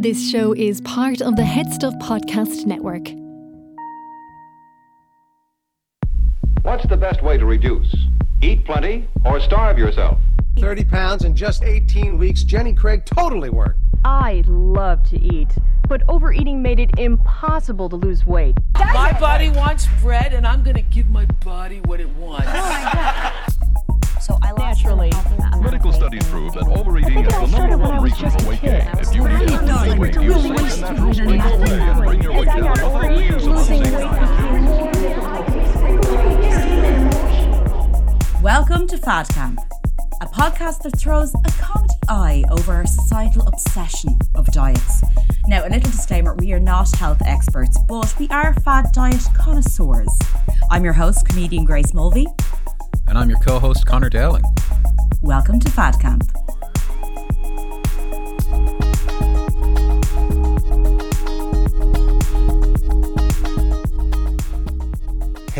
This show is part of the Head Stuff Podcast Network. What's the best way to reduce? Eat plenty or starve yourself? 30 pounds in just 18 weeks. Jenny Craig totally worked. I love to eat, but overeating made it impossible to lose weight. My body wants bread, and I'm gonna give my body what it wants. So I lost Naturally. Medical studies prove that overeating is the number one reason for weight gain. If you need to lose weight, use safe and natural springs away and bring your weight down without the use of unsavory Welcome to Fad Camp, a podcast that throws a comedy eye over our societal obsession of diets. Now, a little disclaimer we are not health experts, but we are fad diet connoisseurs. I'm your host, comedian Grace Mulvey. And I'm your co host, Conor Dowling. Welcome to Fad Camp.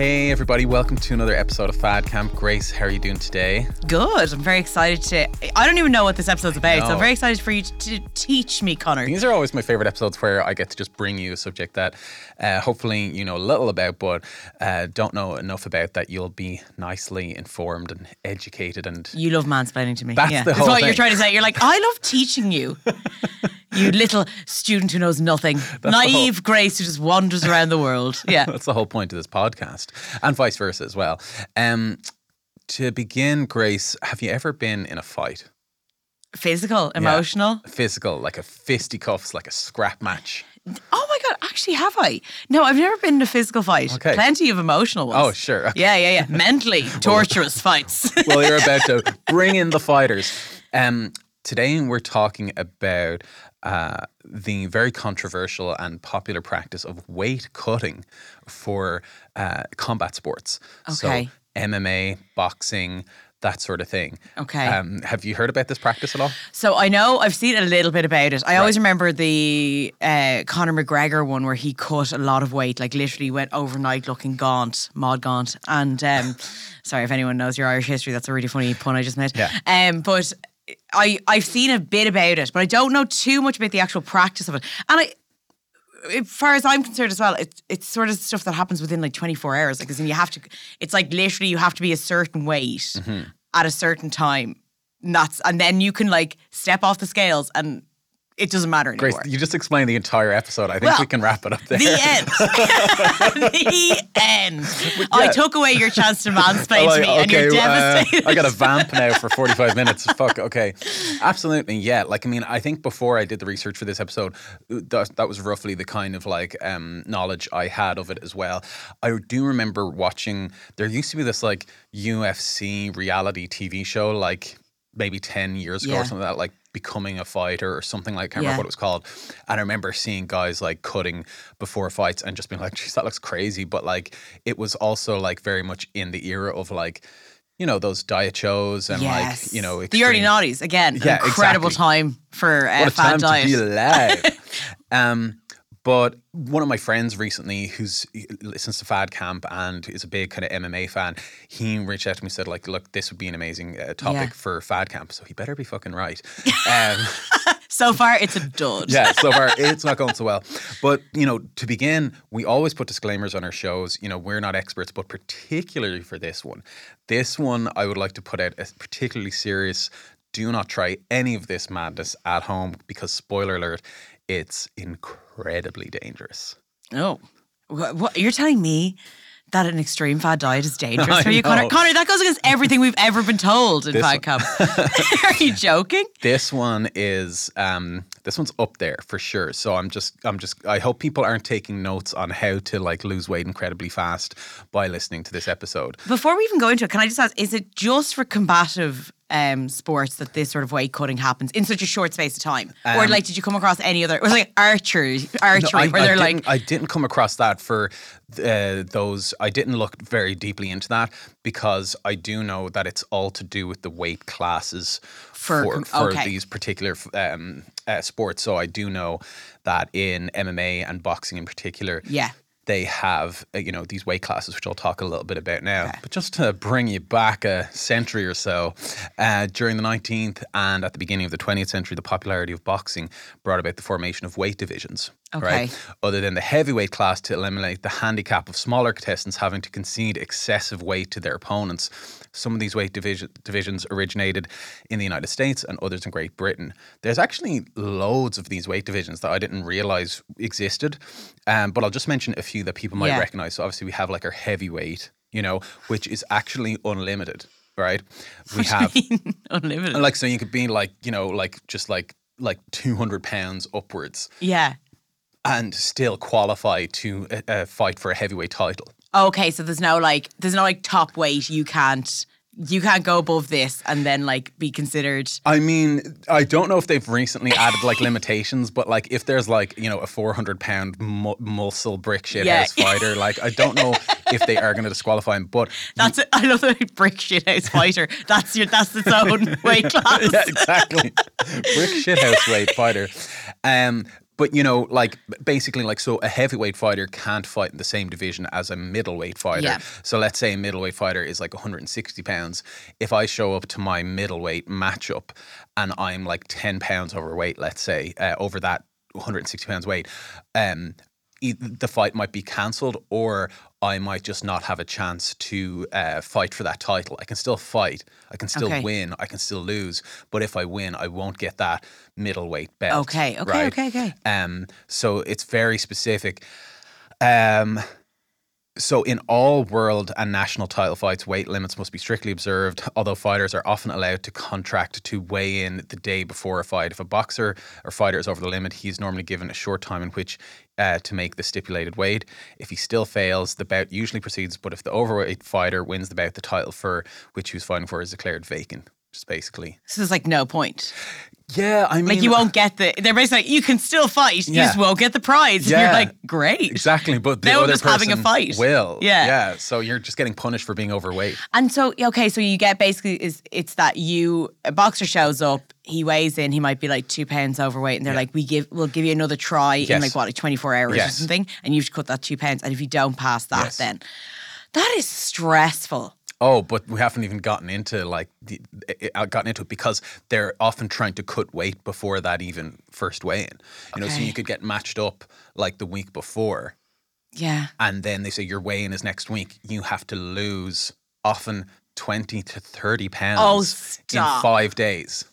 Hey, everybody, welcome to another episode of Fad Camp. Grace, how are you doing today? Good. I'm very excited to. I don't even know what this episode's about, so I'm very excited for you to, to teach me, Conor. These are always my favorite episodes where I get to just bring you a subject that uh, hopefully you know a little about, but uh, don't know enough about that you'll be nicely informed and educated. And You love mansplaining to me. That's yeah. the That's whole what you're trying to say. You're like, I love teaching you. you little student who knows nothing. whole- Naive Grace who just wanders around the world. Yeah. that's the whole point of this podcast, and vice versa as well. Um, to begin, Grace, have you ever been in a fight? Physical, emotional. Physical, like a fisticuffs, like a scrap match. Oh my God, actually, have I? No, I've never been in a physical fight. Okay. Plenty of emotional ones. Oh, sure. Yeah, yeah, yeah. Mentally torturous fights. well, you're about to bring in the fighters. Um, today we're talking about uh, the very controversial and popular practice of weight cutting for uh, combat sports. Okay. So MMA, boxing, that sort of thing. Okay. Um, have you heard about this practice at all? So I know I've seen a little bit about it. I always remember the uh, Conor McGregor one where he cut a lot of weight, like literally went overnight looking gaunt, Maud Gonne. And um, sorry if anyone knows your Irish history, that's a really funny pun I just made. Yeah. Um, but I I've seen a bit about it, but I don't know too much about the actual practice of it. And I. As far as I'm concerned as well, it's it's sort of stuff that happens within like 24 hours. Like, as in you have to, it's like literally you have to be a certain weight Mm-hmm. at a certain time. And that's and then you can like step off the scales and it doesn't matter Grace, anymore. you just explained the entire episode. I think Well, we can wrap it up there. the end. the end. I took away your chance to mansplain Like, to me, and you're uh, devastated. I got a vamp now for 45 minutes. Fuck, okay. Absolutely, yeah. Like, I mean, I think before I did the research for this episode, that, that was roughly the kind of like um, knowledge I had of it as well. I do remember watching, there used to be this like UFC reality TV show, like maybe 10 years ago Yeah. or something like that, like becoming a fighter or something like, I can't Yeah. remember what it was called. And I remember seeing guys like cutting before fights and just being like, geez, that looks crazy. But like, it was also like very much in the era of like, you know, those diet shows and yes. like, you know, the early extreme- noughties again. Yeah, incredible exactly. time for uh, what a time diet. to be alive. um, but one of my friends recently, who's listens to Fad Camp and is a big kind of MMA fan, he reached out to me and said, like, look, this would be an amazing uh, topic Yeah. for Fad Camp. So he better be fucking right. Um, so far, it's a dud. yeah, so far it's not going so well. But you know, to begin, we always put disclaimers on our shows. You know, we're not experts, but particularly for this one, this one I would like to put out as particularly serious. Do not try any of this madness at home because, spoiler alert, it's incredibly dangerous. Oh, what, what, you're telling me that an extreme fad diet is dangerous for you, Conor? Conor, that goes against everything we've ever been told in This Fad Camp. Are you joking? This one is um this one's up there for sure. So I'm just I'm just I hope people aren't taking notes on how to like lose weight incredibly fast by listening to this episode. Before we even go into it, can I just ask: Is it just for combative um, sports that this sort of weight cutting happens in such a short space of time, or Um, like did you come across any other? It was like archery, archery, No, I, where I they're like, I didn't come across that for uh, those. I didn't look very deeply into that because I do know that it's all to do with the weight classes For for for okay. these particular um, uh, sports. So I do know that in MMA and boxing in particular, yeah, they have uh, you know these weight classes, which I'll talk a little bit about now. But just to bring you back a century or so, uh, during the 19th and at the beginning of the 20th century, the popularity of boxing brought about the formation of weight divisions. Okay. Right, other than the heavyweight class to eliminate the handicap of smaller contestants having to concede excessive weight to their opponents. Some of these weight division, divisions originated in the United States and others in Great Britain. There's actually loads of these weight divisions that I didn't realize existed, um, but I'll just mention a few that people might Yeah. recognize. So obviously we have like our heavyweight, you know, which is actually unlimited, right? We have Unlimited. like so you could be like you know like just like like 200 pounds upwards yeah. and still qualify to uh, uh, fight for a heavyweight title. Okay, so there's no like there's no like top weight. You can't you can't go above this and then like be considered. I mean, I don't know if they've recently added like limitations, but like if there's like you know a 400 pound mu- muscle brick shit Yeah. house fighter, like I don't know if they are going to disqualify him. But That's it. I love the brick shithouse fighter. That's your that's its own weight class. yeah, exactly. Brick shithouse weight fighter. Um, but you know, like basically, like so, a heavyweight fighter can't fight in the same division as a middleweight fighter. Yeah. So let's say a middleweight fighter is like 160 pounds. If I show up to my middleweight matchup and I'm like 10 pounds overweight, let's say uh, over that 160 pounds weight, um, the fight might be cancelled or I might just not have a chance to uh, fight for that title. I can still fight. I can still Okay. win. I can still lose. But if I win, I won't get that middleweight belt. Okay, okay, right? okay, okay. Um, so it's very specific. Um, so in all world and national title fights, weight limits must be strictly observed. Although fighters are often allowed to contract to weigh in the day before a fight. If a boxer or fighter is over the limit, he is normally given a short time in which uh, to make the stipulated weight. If he still fails, the bout usually proceeds. But if the overweight fighter wins the bout, the title for which he was fighting for is declared vacant. Just basically, So there's like no point. yeah. I mean, Like you won't get the. They're basically like you can still fight. You just won't get the prize. Yeah. you're like great. Exactly, but the Now other just having a person fight. Will Yeah. yeah. So you're just getting punished for being overweight. And so okay, so you get basically is it's that you a boxer shows up, he weighs in, he might be like two pounds overweight, and they're like, we give we'll give you another try in like what like twenty four hours or something, and you have to cut that two pounds, and if you don't pass that, Yes. then that is stressful. Oh, but we haven't even gotten into like the, uh, gotten into it because they're often trying to cut weight before that even first weigh in. You know, so you could get matched up like the week before, Yeah. and then they say your weigh in is next week. You have to lose often twenty to thirty pounds Oh, in five days.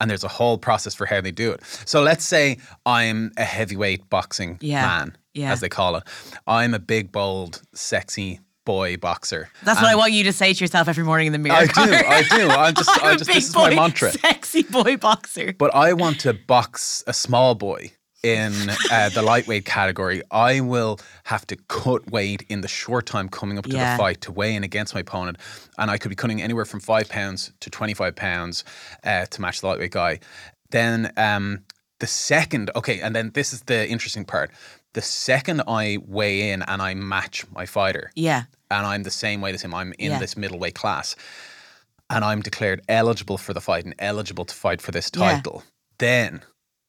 And there's a whole process for how they do it. So let's say I'm a heavyweight boxing Yeah, man, yeah. as they call it. I'm a big, bold, sexy boy boxer. That's what I want you to say to yourself every morning in the mirror. I do, I do. I'm just, I'm I a just big this is my mantra. Sexy boy boxer. But I want to box a small boy in uh, the lightweight category. I will have to cut weight in the short time coming up to Yeah. the fight to weigh in against my opponent, and I could be cutting anywhere from five pounds to twenty five pounds uh, to match the lightweight guy. Then um, the second, okay, and then this is the interesting part. The second I weigh in and I match my fighter, Yeah. And I'm the same weight as him. I'm in Yeah. this middleweight class, and I'm declared eligible for the fight and eligible to fight for this Yeah. title. Then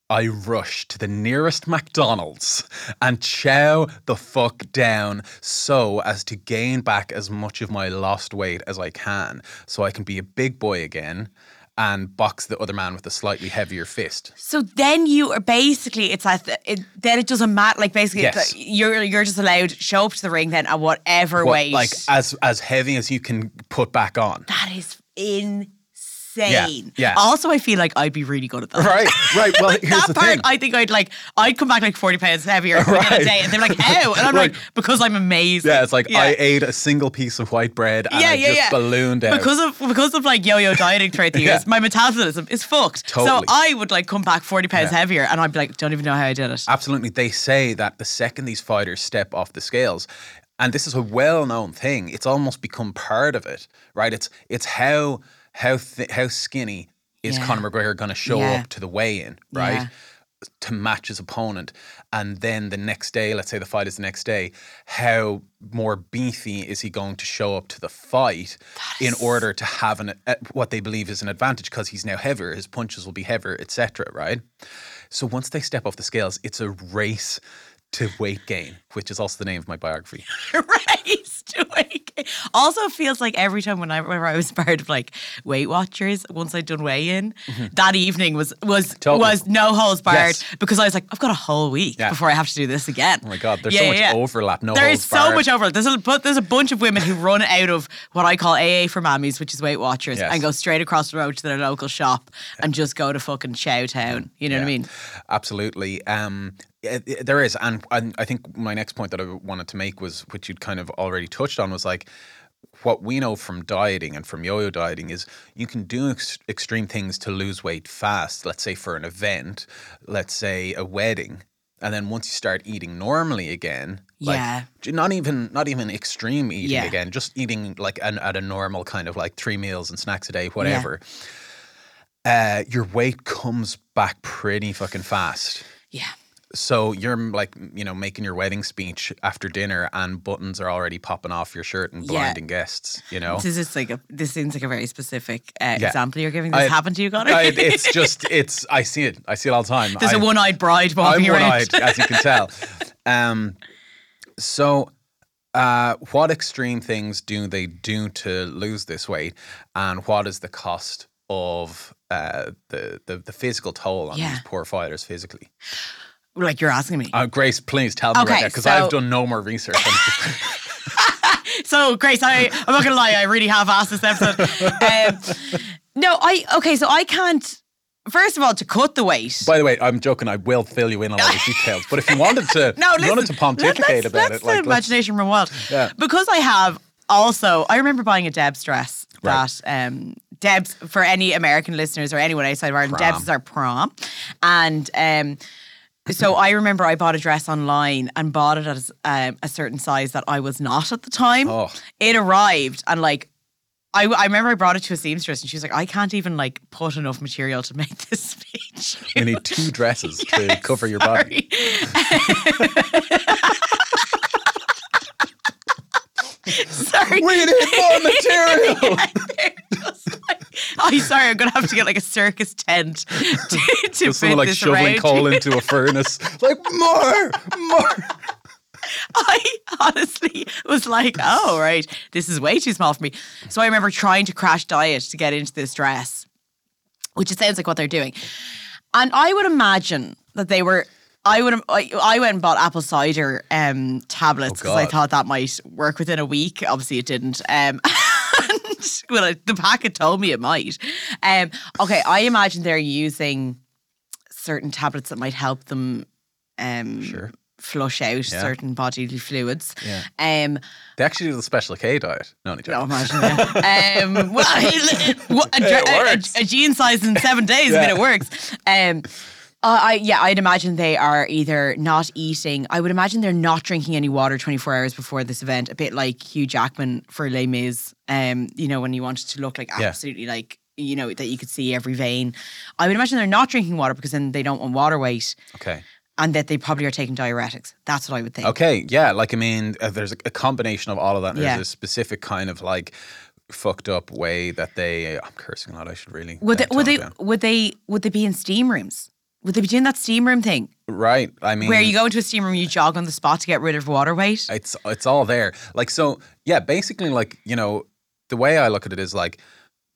I rush to the nearest McDonald's and chow the fuck down so as to gain back as much of my lost weight as I can, so I can be a big boy again and box the other man with a slightly heavier fist. So then you are basically it's like it, then it doesn't matter. Like basically, Yes. like you're you're just allowed to show up to the ring then at whatever What- weight. like as as heavy as you can put back on. that is insane. yeah. Also, I feel like I'd be really good at that. Right, right. Well, here's that the part, thing. I think I'd like, I'd come back like 40 pounds heavier Right. a day. And they're like, how? And I'm Right. like, because I'm amazing. Yeah, it's like Yeah. I ate a single piece of white bread and yeah, I yeah, just yeah. ballooned out. Because of because of like yo-yo dieting throughout the Yeah. years, my metabolism is fucked. Totally. So I would like come back 40 pounds Yeah. heavier and I'd be like, don't even know how I did it. Absolutely. They say that the second these fighters step off the scales, and this is a well-known thing, it's almost become part of it, right? It's it's how how th- how skinny is Yeah. Conor McGregor going to show Yeah. up to the weigh-in, right? Yeah. To match his opponent, and then the next day, let's say the fight is the next day, how more beefy is he going to show up to the fight in order to have an uh, what they believe is an advantage because he's now heavier, his punches will be heavier, etc. Right? So once they step off the scales, it's a race to weight gain, which is also the name of my biography. race to weight gain. Also feels like every time when I, whenever I was part of like Weight Watchers, once I'd done weigh in, that evening was was Mm-hmm. Totally. was no holds barred Yes. because I was like, I've got a whole week Yeah. before I have to do this again. Oh my God, there's so much overlap, no there is so much overlap. There's a but there's a bunch of women who run out of what I call AA for mammies, which is Weight Watchers, Yes. and go straight across the road to their local shop and just go to fucking Chow Town. You know what I mean? Absolutely. Um, it- it- there is, and, and I think my next point that I wanted to make was, which you'd kind of already touched on, was like what we know from dieting and from yo-yo dieting is you can do ex- extreme things to lose weight fast. Let's say for an event, let's say a wedding, and then once you start eating normally again, like, Yeah. not even not even extreme eating Yeah. again, just eating like an, at a normal kind of like three meals and snacks a day, whatever. Uh, your weight comes back pretty fucking fast. Yeah. So you're like, you know, making your wedding speech after dinner, and buttons are already popping off your shirt and Yeah. blinding guests. You know, This is like a this seems like a very specific uh, Yeah. example you're giving. This I- happened to you, Conor? I- it's just, it's. I see it. I see it all the time. There's a a one-eyed bride I'm walking around. one-eyed, as you can tell. Um, so, uh, what extreme things do they do to lose this weight, and what is the cost of uh, the, the the physical toll on Yeah. these poor fighters physically? Like you're asking me. Uh, Grace, please tell me Okay, right now because so- I've done no more research. So, Grace, I, I'm not gonna lie, I really have asked this episode. Um, no, I okay. So I can't. First of all, to cut the weight. By the way, I'm joking. I will fill you in on all the details. But if you wanted to, no, you wanted to pontificate about let's it, like the let's- imagination run wild. Yeah. Because I have also, I remember buying a Deb's dress Right. that um, Deb's for any American listeners or anyone outside of Ireland, Prom. Deb's is our prom, and um. So I remember I bought a dress online and bought it as um, a certain size that I was not at the time. Oh. It arrived and like I, I remember I brought it to a seamstress and she was like, I can't even like put enough material to make this speech. you need two dresses to cover your body. Sorry. We need more material. oh, sorry, I'm gonna have to get like a circus tent to, to someone like shoveling around. coal into a furnace. Like more, more. I honestly was like, oh, right, this is way too small for me. So I remember trying to crash diet to get into this dress, which it sounds like what they're doing. And I would imagine that they were. I would. I, I went and bought apple cider um, tablets because I thought that might work within a week. Obviously, it didn't. Um, and, well, I- the packet told me it might. Um, okay, I imagine they're using certain tablets that might help them um, Sure. flush out Yeah. certain bodily fluids. Yeah. Um, They actually do the special K diet. No, no, joking. imagine that. um, well, a, a- a- a jean size in seven days. I mean, it works. Um, uh, I yeah, I'd imagine they are either not eating. I would imagine they're not drinking any water 24 hours before this event. A bit like Hugh Jackman for Les Mis. Um, you know, when he wanted to look like Yeah. absolutely like you know that you could see every vein. I would imagine they're not drinking water because then they don't want water weight, Okay. and that they probably are taking diuretics. That's what I would think. Okay. Yeah. Like I mean, uh, there's a, a combination of all of that. There's Yeah. a specific kind of like fucked up way that they. I'm cursing a lot. I should really. Would they would they down. would they would they be in steam rooms? Would they be doing that steam room thing Right. I mean, where you go into a steam room, you jog on the spot to get rid of water weight? it's it's all there. Like so, yeah. Basically, like you know, the way I look at it is like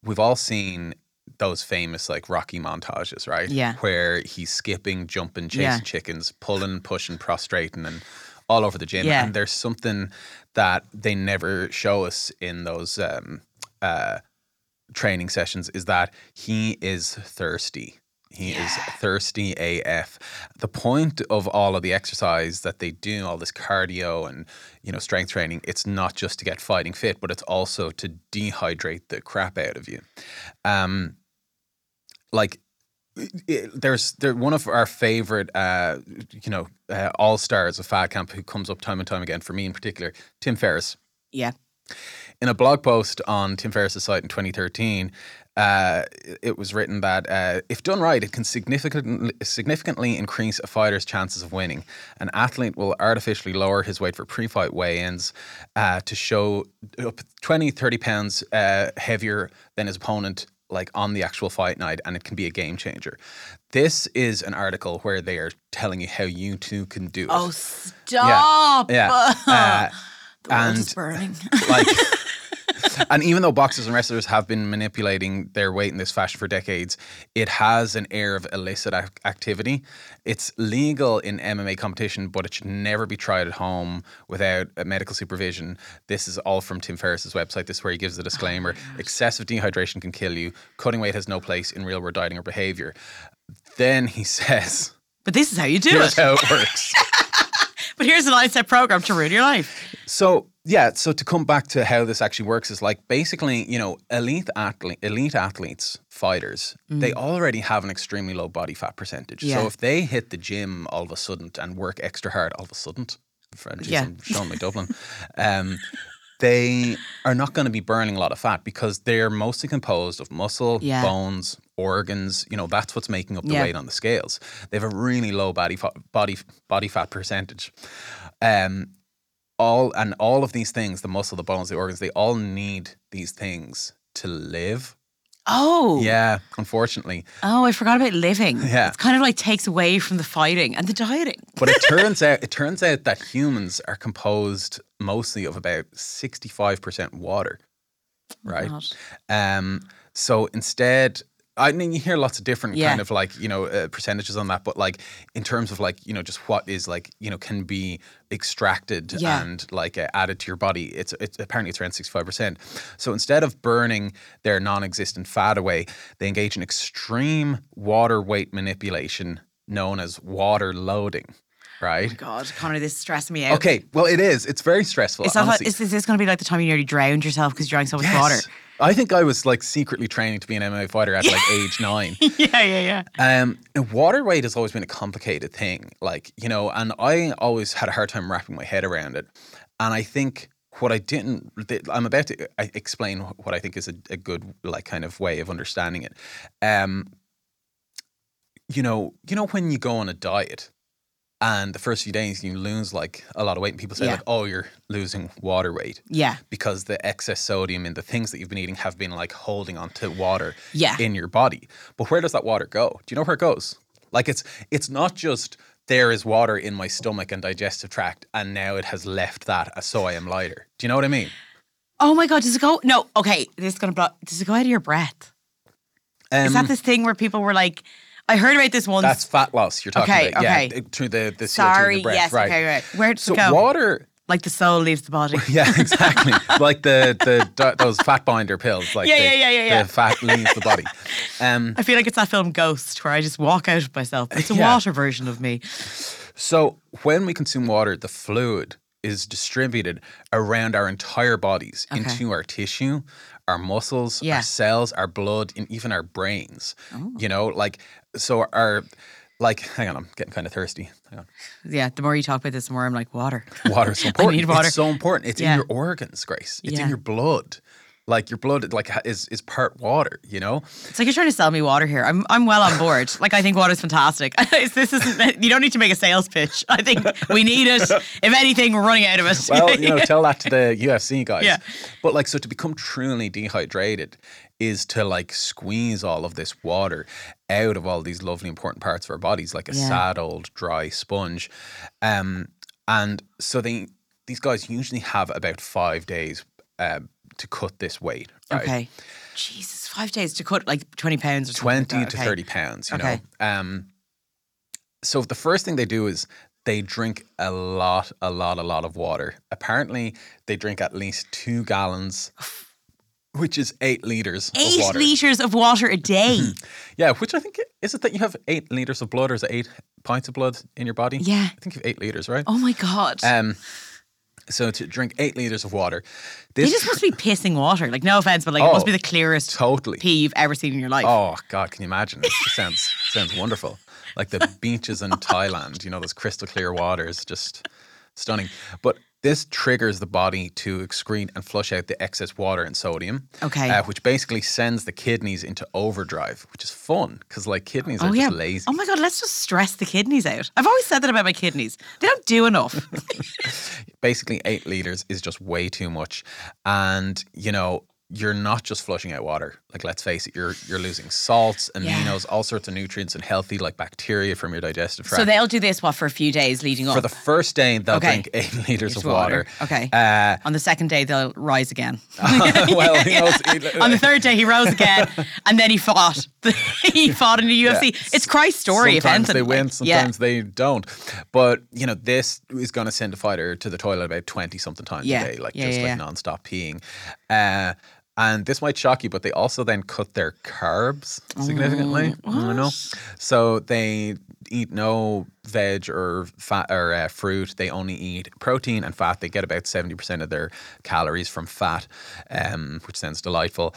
we've all seen those famous like Rocky montages, right? Yeah. Where he's skipping, jumping, chasing Yeah. chickens, pulling, pushing, prostrating, and all over the gym. Yeah. And there's something that they never show us in those um, uh, training sessions is that he is thirsty. He is thirsty AF. The point of all of the exercise that they do, all this cardio and you know strength training, it's not just to get fighting fit, but it's also to dehydrate the crap out of you. Um, like it- there's there one of our favorite uh you know uh, all stars of Fad Camp who comes up time and time again for me in particular tim ferriss Yeah. In a blog post on Tim Ferriss's site in 2013, uh, it was written that uh, if done right, it can significantly significantly increase a fighter's chances of winning. An athlete will artificially lower his weight for pre-fight weigh-ins uh, to show up 20, 30 pounds uh, heavier than his opponent like on the actual fight night and it can be a game changer. This is an article where they are telling you how you too can do it. Oh, stop! Yeah. Uh, the world and burning. like and even though boxers and wrestlers have been manipulating their weight in this fashion for decades, it has an air of illicit ac- activity. It's legal in MMA competition, but it should never be tried at home without medical supervision. This is all from Tim Ferriss's website. This is where he gives the oh disclaimer: excessive dehydration can kill you. Cutting weight has no place in real world dieting or behavior. Then he says, but this is how you do "Here's it. how it works." But here's a nine step program to ruin your life. So yeah, so to come back to how this actually works is like basically, you know, elite athlete, elite athletes, fighters, they already have an extremely low body fat percentage. Mm. Yeah. So if they hit the gym all of a sudden and work extra hard all of a sudden, Yeah. I'm showing my Dublin, um, they are not going to be burning a lot of fat because they're mostly composed of muscle, Yeah. bones, organs. You know, that's what's making up the Yeah. weight on the scales. They have a really low body fa- body body fat percentage. Um, all and all of these things, the muscle, the bones, the organs, they all need these things to live. Oh. Yeah, unfortunately. Oh, I forgot about living. Yeah. It's kind of like takes away from the fighting and the dieting. But it turns out it turns out that humans are composed mostly of about 65% water. Right? God. Um so instead I mean, you hear lots of different Yeah. kind of like you know uh, percentages on that, but like in terms of like you know just what is like you know can be extracted Yeah. and like uh, added to your body, it's it's apparently it's around sixty five percent. So instead of burning their non existent fat away, they engage in extreme water weight manipulation known as water loading. Right. God, Conor, this is stressing me out. Okay. Well, it is. It's very stressful. Is, that, honestly. is, is this going to be like the time you nearly drowned yourself because you drank so much Yes. water? I think I was like secretly training to be an MMA fighter at like age nine. yeah, yeah, yeah. Um, and water weight has always been a complicated thing, like you know, and I always had a hard time wrapping my head around it. And I think what I didn't, I'm about to uh, explain what I think is a, a good like kind of way of understanding it. Um, you know, you know when you go on a diet. And the first few days you lose like a lot of weight, and people say Yeah. like, "Oh, you're losing water weight." Yeah. because the excess sodium in the things that you've been eating have been like holding onto water Yeah. in your body. But where does that water go? Do you know where it goes? Like it's it's not just there is water in my stomach and digestive tract and now it has left that so I am lighter. Do you know what I mean? Oh my God, does it go? No, okay, this is going to blow. Does it go out of your breath? Um, is that this thing where people were like, I heard about this once. that's fat loss you're talking Okay, about. okay. Yeah, through the the CO2 in Sorry, breath, yes, right. okay, right. Where does So it go? water like the soul leaves the body. Yeah, exactly. like the the those fat binder pills. Like Yeah, the, yeah, yeah, yeah, yeah. The fat leaves the body. Um, I feel like it's that film Ghost where I just walk out of myself. It's a Yeah. water version of me. So when we consume water, the fluid is distributed around our entire bodies Okay. into our tissue, our muscles, Yeah. our cells, our blood, and even our brains. Oh. You know, like so our like hang on, I'm getting kind of thirsty. Hang on. Yeah, the more you talk about this, the more I'm like, water. Water is so important. need water. It's so important. It's Yeah. in your organs, Grace. It's Yeah. in your blood. Like your blood like is is part water, you know? It's like you're trying to sell me water here. I'm I'm well on board. like I think water's fantastic. This isn't. You don't need to make a sales pitch. I think we need it. If anything, we're running out of it. Well, you know, tell that to the UFC guys. Yeah. But like, so to become truly dehydrated is to like squeeze all of this water out of all these lovely important parts of our bodies, like a Yeah. sad old dry sponge. Um, and so they these guys usually have about five days um, to cut this weight. Right? Okay. Jesus, five days to cut like twenty pounds or something. like 20 that. to Okay. 30 pounds, you Okay. know. Um, so the first thing they do is they drink a lot, a lot, a lot of water. Apparently, they drink at least two gallons, which is eight liters of Eight water. liters of water a day. yeah, which I think is it that you have eight liters of blood, or is it eight pints of blood in your body? Yeah. I think you have eight liters, right? oh my god. Um, so to drink eight liters of water, this just must be pissing water. Like no offense, but like it must Oh, be the clearest totally. pee you've ever seen in your life. Oh God, can you imagine? It sounds sounds wonderful. Like the beaches in Thailand, you know, those crystal clear waters, just stunning. But this triggers the body to excrete and flush out the excess water and sodium. Okay. Uh, which basically sends the kidneys into overdrive, which is fun because like kidneys Oh are yeah. just lazy. Oh my god, let's just stress the kidneys out. I've always said that about my kidneys. They don't do enough. basically eight liters is just way too much and you know you're not just flushing out water. Like let's face it, you're you're losing salts, aminos, all sorts of nutrients and healthy like bacteria from your digestive tract. So they'll do this what for a few days leading up. for the first day they'll Okay. drink eight liters Liters of of water. Okay. Uh, On the second day they'll rise again. well, he knows, he- On the third day he rose again, and then he fought. he fought in the UFC. It's Christ's story. Sometimes they win, Like, yeah. sometimes they don't. But you know, this is going to send a fighter to the toilet about twenty something times Yeah. a day, like Yeah, just yeah, like yeah. non-stop peeing. Uh, and this might shock you, but they also then cut their carbs significantly. Oh, I know. So they eat no veg or fat or uh, fruit. They only eat protein and fat. They get about seventy percent of their calories from fat, um, which sounds delightful.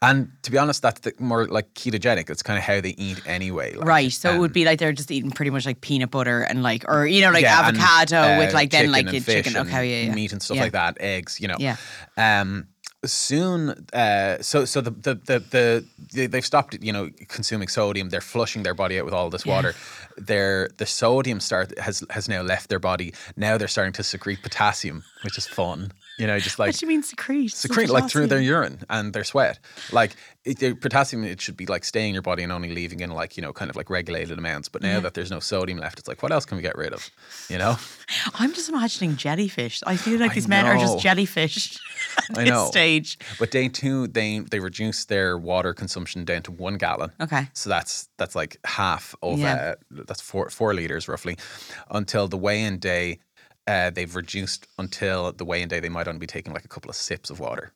And to be honest, that's the more like ketogenic. That's kind of how they eat anyway. like, Right, so it um, would be like they're just eating pretty much like peanut butter and like, or you know, like yeah, and, avocado uh, with like then like and chicken, and okay, yeah, yeah, meat and stuff Yeah. like that, eggs, you know. Yeah. Um, soon, uh, so so the the, the the they they've stopped, you know, consuming sodium. They're flushing their body out with all this water. Their the sodium start has has now left their body. Now they're starting to secrete potassium, which is fun. You know, just like What do you mean secrete? secrete like through their urine and their sweat. Like it, the potassium, it should be like staying in your body and only leaving in like you know kind of like regulated amounts. But now that there's no sodium left, it's like what else can we get rid of? You know, I'm just imagining jellyfish. I feel like I these men are just jellyfish at I this know. stage. But day two, they they reduce their water consumption down to one gallon. Okay. So that's that's like half of Yeah. uh, that's four four liters roughly, until the weigh-in day. Uh, they've reduced until the weigh-in day. They might only be taking like a couple of sips of water.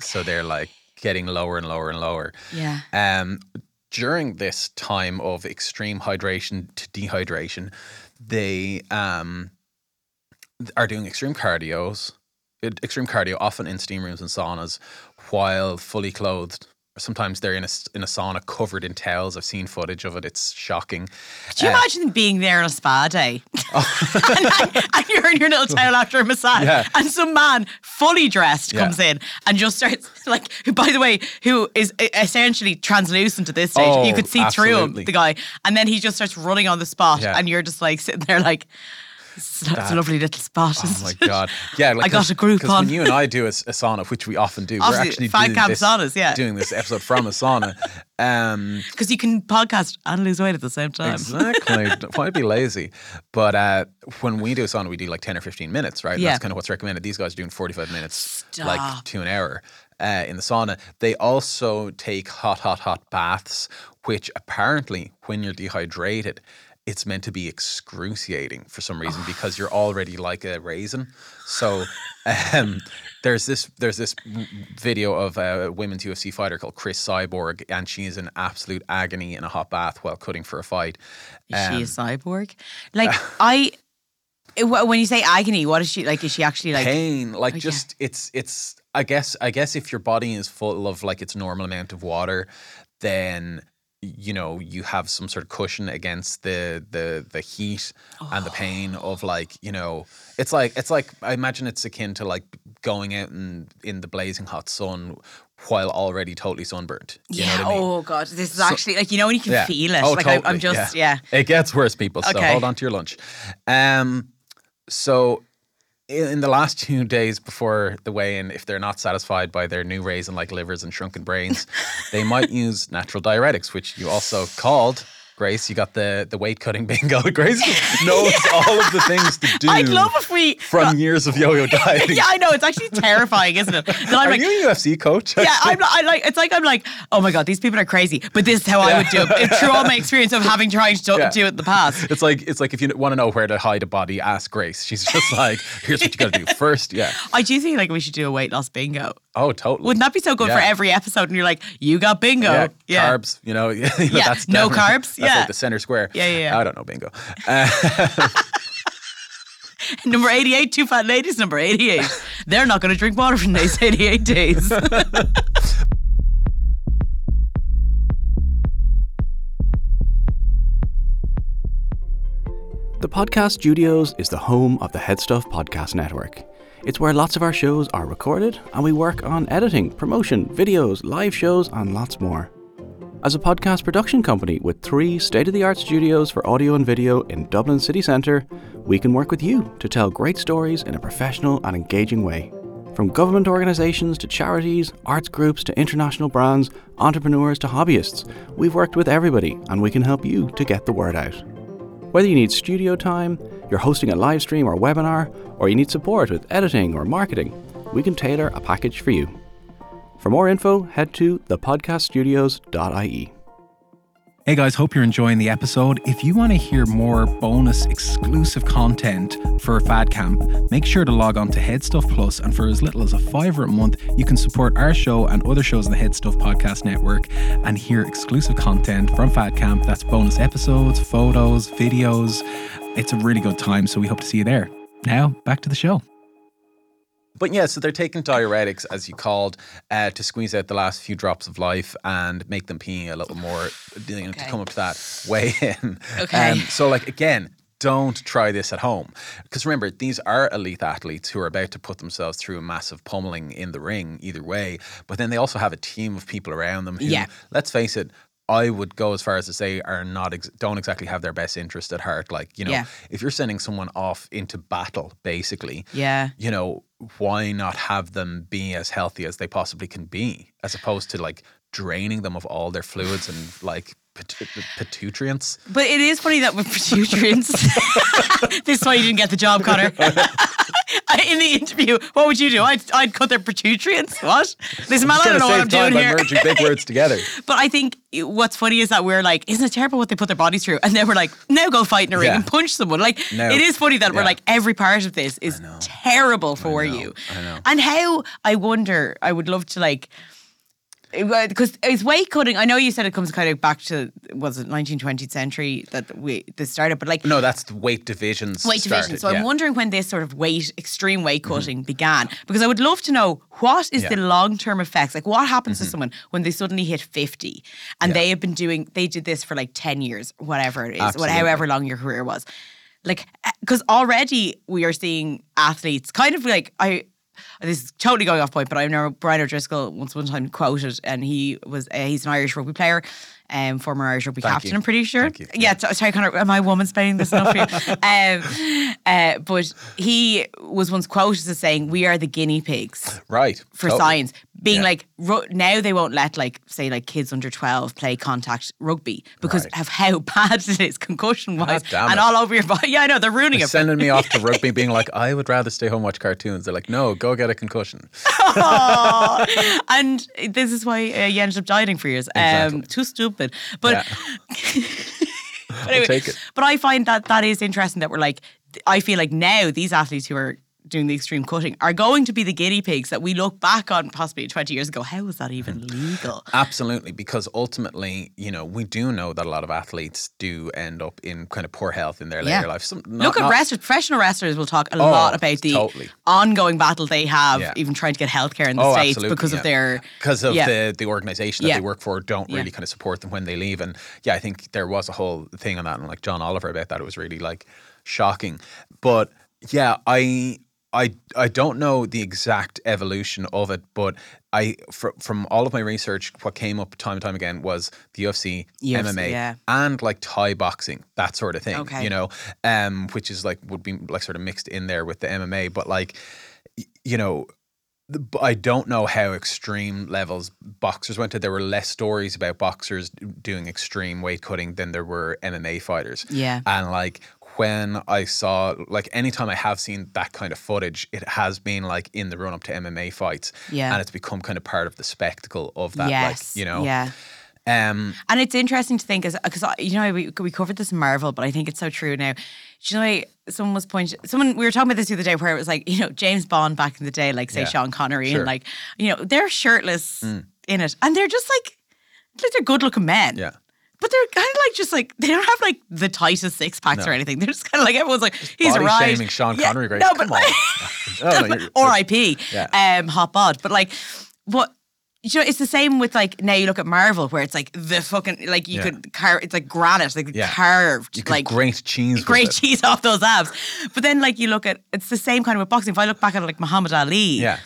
So they're like getting lower and lower and lower. Yeah. Um, during this time of extreme hydration to dehydration, they um, are doing extreme cardios, extreme cardio, often in steam rooms and saunas, while fully clothed. Sometimes they're in a in a sauna covered in towels. I've seen footage of it. It's shocking. Do you Uh, imagine being there on a spa day? and, and- and you're in your little towel after a massage, Yeah. and some man fully dressed Yeah. comes in and just starts like, who, by the way, who is essentially translucent at this stage. you Oh, could see through him, the guy, and then he just starts running on the spot, Yeah. and you're just like sitting there like. It's, it's a lovely little spot. Oh my god! Yeah, like I got a Groupon. when you and I do a sauna, which we often do, we're actually doing cam this, saunas, yeah. doing this episode from a sauna. Um, Because you can podcast and lose weight at the same time. Exactly. Why be lazy? But uh, when we do a sauna, we do like 10 or 15 minutes, right? Yeah. That's kind of what's recommended. These guys are doing 45 minutes, Stop. like to an hour uh, in the sauna. They also take hot, hot, hot baths, which apparently, when you're dehydrated, it's meant to be excruciating for some reason because you're already like a raisin. So um, there's this there's this video of a women's UFC fighter called Cris Cyborg, and she is in absolute agony in a hot bath while cutting for a fight. Is she a Um, cyborg? Like I, when you say agony, what is she like? Is she actually like? pain like Oh, yeah. just it's it's i guess i guess if your body is full of like its normal amount of water then you know you have some sort of cushion against the the the heat and the pain Oh. of like you know it's like it's like i imagine it's akin to like going out in in the blazing hot sun while already totally sunburnt you yeah. know what I mean? Oh god, this is actually like you know when you can Yeah. feel it. Oh, like I, I'm totally, just yeah. It gets worse, people. So Okay. hold on to your lunch. Um, so in, the last two days before the weigh-in, if they're not satisfied by their new raisin like livers and shrunken brains, they might use natural diuretics, which you also called. Grace, you got the, the weight cutting bingo. Grace knows all of the things to do I'd love if we from years of yo-yo dieting. yeah, I know it's actually terrifying, isn't it? Then I'm Are like, you a UFC coach? yeah, I'm I like. It's like I'm like, oh my god, these people are crazy. But this is how I would do it. It's through all my experience of having tried to do, Yeah. do it in the past. It's like it's like if you want to know where to hide a body, ask Grace. She's just like, here's what you got to do first. Yeah. I do think like we should do a weight loss bingo. Oh, totally. Wouldn't that be so good for every episode? And you're like, you got bingo. yeah, Yeah. carbs. You know, you know, Yeah, that's no carbs, That's yeah. like the center square. Yeah, yeah, yeah. I don't know bingo. Uh, Number 88, two fat ladies, number 88. They're not going to drink water for the next 88 days. The Podcast Studios is the home of the Headstuff Podcast Network. It's where lots of our shows are recorded and we work on editing, promotion, videos, live shows, and lots more. As a podcast production company with three state of the art studios for audio and video in Dublin city centre, we can work with you to tell great stories in a professional and engaging way. From government organisations to charities, arts groups to international brands, entrepreneurs to hobbyists, we've worked with everybody and we can help you to get the word out. Whether you need studio time, you're hosting a live stream or webinar, or you need support with editing or marketing, we can tailor a package for you. For more info, head to thepodcaststudios.ie. Hey guys, hope you're enjoying the episode. If you want to hear more bonus exclusive content for Fad Camp, make sure to log on to Head Stuff Plus, and for as little as a fiver a month, you can support our show and other shows in the Head Stuff Podcast Network and hear exclusive content from Fad Camp. That's bonus episodes, photos, videos. It's a really good time, so we hope to see you there. Now, back to the show. But yeah, so they're taking diuretics, as you called, uh, to squeeze out the last few drops of life and make them pee a little more, you know, to come up to that way in. Okay. Um, so, like, again, don't try this at home. Because remember, these are elite athletes who are about to put themselves through a massive pummeling in the ring, either way. But then they also have a team of people around them who, Yeah. let's face it, I would go as far as to say are not ex- don't exactly have their best interest at heart. Like you know, Yeah. if you're sending someone off into battle, basically, Yeah. you know, why not have them be as healthy as they possibly can be, as opposed to like draining them of all their fluids and like pit- pitutrients? But it is funny that with nutrients, this is why you didn't get the job, Conor. In the interview, what would you do? I'd, I'd cut their pitutrients. What? Listen, man, I don't know what I'm doing by here. merging big words together. But I think what's funny is that we're like, isn't it terrible what they put their bodies through? And then we're like, now go fight in a ring Yeah. and punch someone. Like, No. it is funny that we're Yeah. like, every part of this is terrible for you. I know. And how, I wonder, I would love to like, because it's weight cutting. I know you said it comes kind of back to was it 19th, 20th century that we this started, but like No, that's the weight divisions. weight division. started, So I'm. Mm-hmm. wondering when this sort of weight, extreme weight cutting began, because I would love to know what is the long term effects. Like what happens to someone when they suddenly hit 50 and Yeah. they have been doing, they did this for like 10 years, whatever it is, Absolutely. whatever however long your career was. Like, because already we are seeing athletes kind of like, I, this is totally going off point, but I remember Brian O'Driscoll once one time quoted, and he was uh, he's an Irish rugby player, um, former Irish rugby Thank captain. you. I'm pretty sure. Thank you. Yeah, t- sorry, Conor, am I woman spelling this enough for you? um, uh, but he was once quoted as saying, "We are the guinea pigs Right. for totally. science." Being Yeah. like ru- now they won't let like say like kids under 12 play contact rugby because Right. of how bad it is concussion wise and it. all over your body. Yeah, I know they're ruining They're it. sending me off to rugby, being like, I would rather stay home watch cartoons. They're like, no, go get a concussion. And this is why uh, you ended up dieting for years. Um, too stupid. But, Yeah. but anyway, but I find that that is interesting that we're like, I feel like now these athletes who are doing the extreme cutting are going to be the guinea pigs that we look back on possibly 20 years ago. How was that even legal? Absolutely, because ultimately, you know, we do know that a lot of athletes do end up in kind of poor health in their later Yeah. life. Some, not, Look at not- wrestlers, professional wrestlers will talk a Oh, lot about the totally. ongoing battle they have, Yeah. even trying to get healthcare in the Oh, States absolutely, because yeah. of their because of yeah. the the organization that they work for don't really kind of support them when they leave. And yeah, I think there was a whole thing on that, and like John Oliver about that. It was really like shocking. But yeah, I. I, I don't know the exact evolution of it, but I fr- from all of my research, what came up time and time again was the UFC, UFC, MMA, yeah. and like Thai boxing, that sort of thing. Okay. You know, um, which is like would be like sort of mixed in there with the MMA, but like, you know, I don't know how extreme levels boxers went to. There were less stories about boxers doing extreme weight cutting than there were MMA fighters. Yeah. And like when I saw, like anytime I have seen that kind of footage, it has been like in the run up to MMA fights. Yeah. And it's become kind of part of the spectacle of that. yes, Like, you know. yeah. Um, And it's interesting to think, because you know we we covered this in Marvel, but I think it's so true now. Do you know? Someone was pointing. Someone we were talking about this the other day, where it was like you know James Bond back in the day, like say Yeah, Sean Connery, sure. Mm. and like you know they're shirtless in it, and they're just like like they're good looking men. yeah. But they're kind of like just like they don't have like the tightest six packs or anything. They're just kind of like everyone's like he's Body right. shaming Sean Yeah, Connery, Grace. No, but like, Oh, no, R.I.P. Yeah. Um, hot bod. But like, what? You know, it's the same with like now you look at Marvel where it's like the fucking like you Yeah. could carve it's like granite like Yeah. carved You could like grate cheese. great cheese off those abs. But then like you look at it's the same kind of with boxing. If I look back at like Muhammad Ali, Yeah.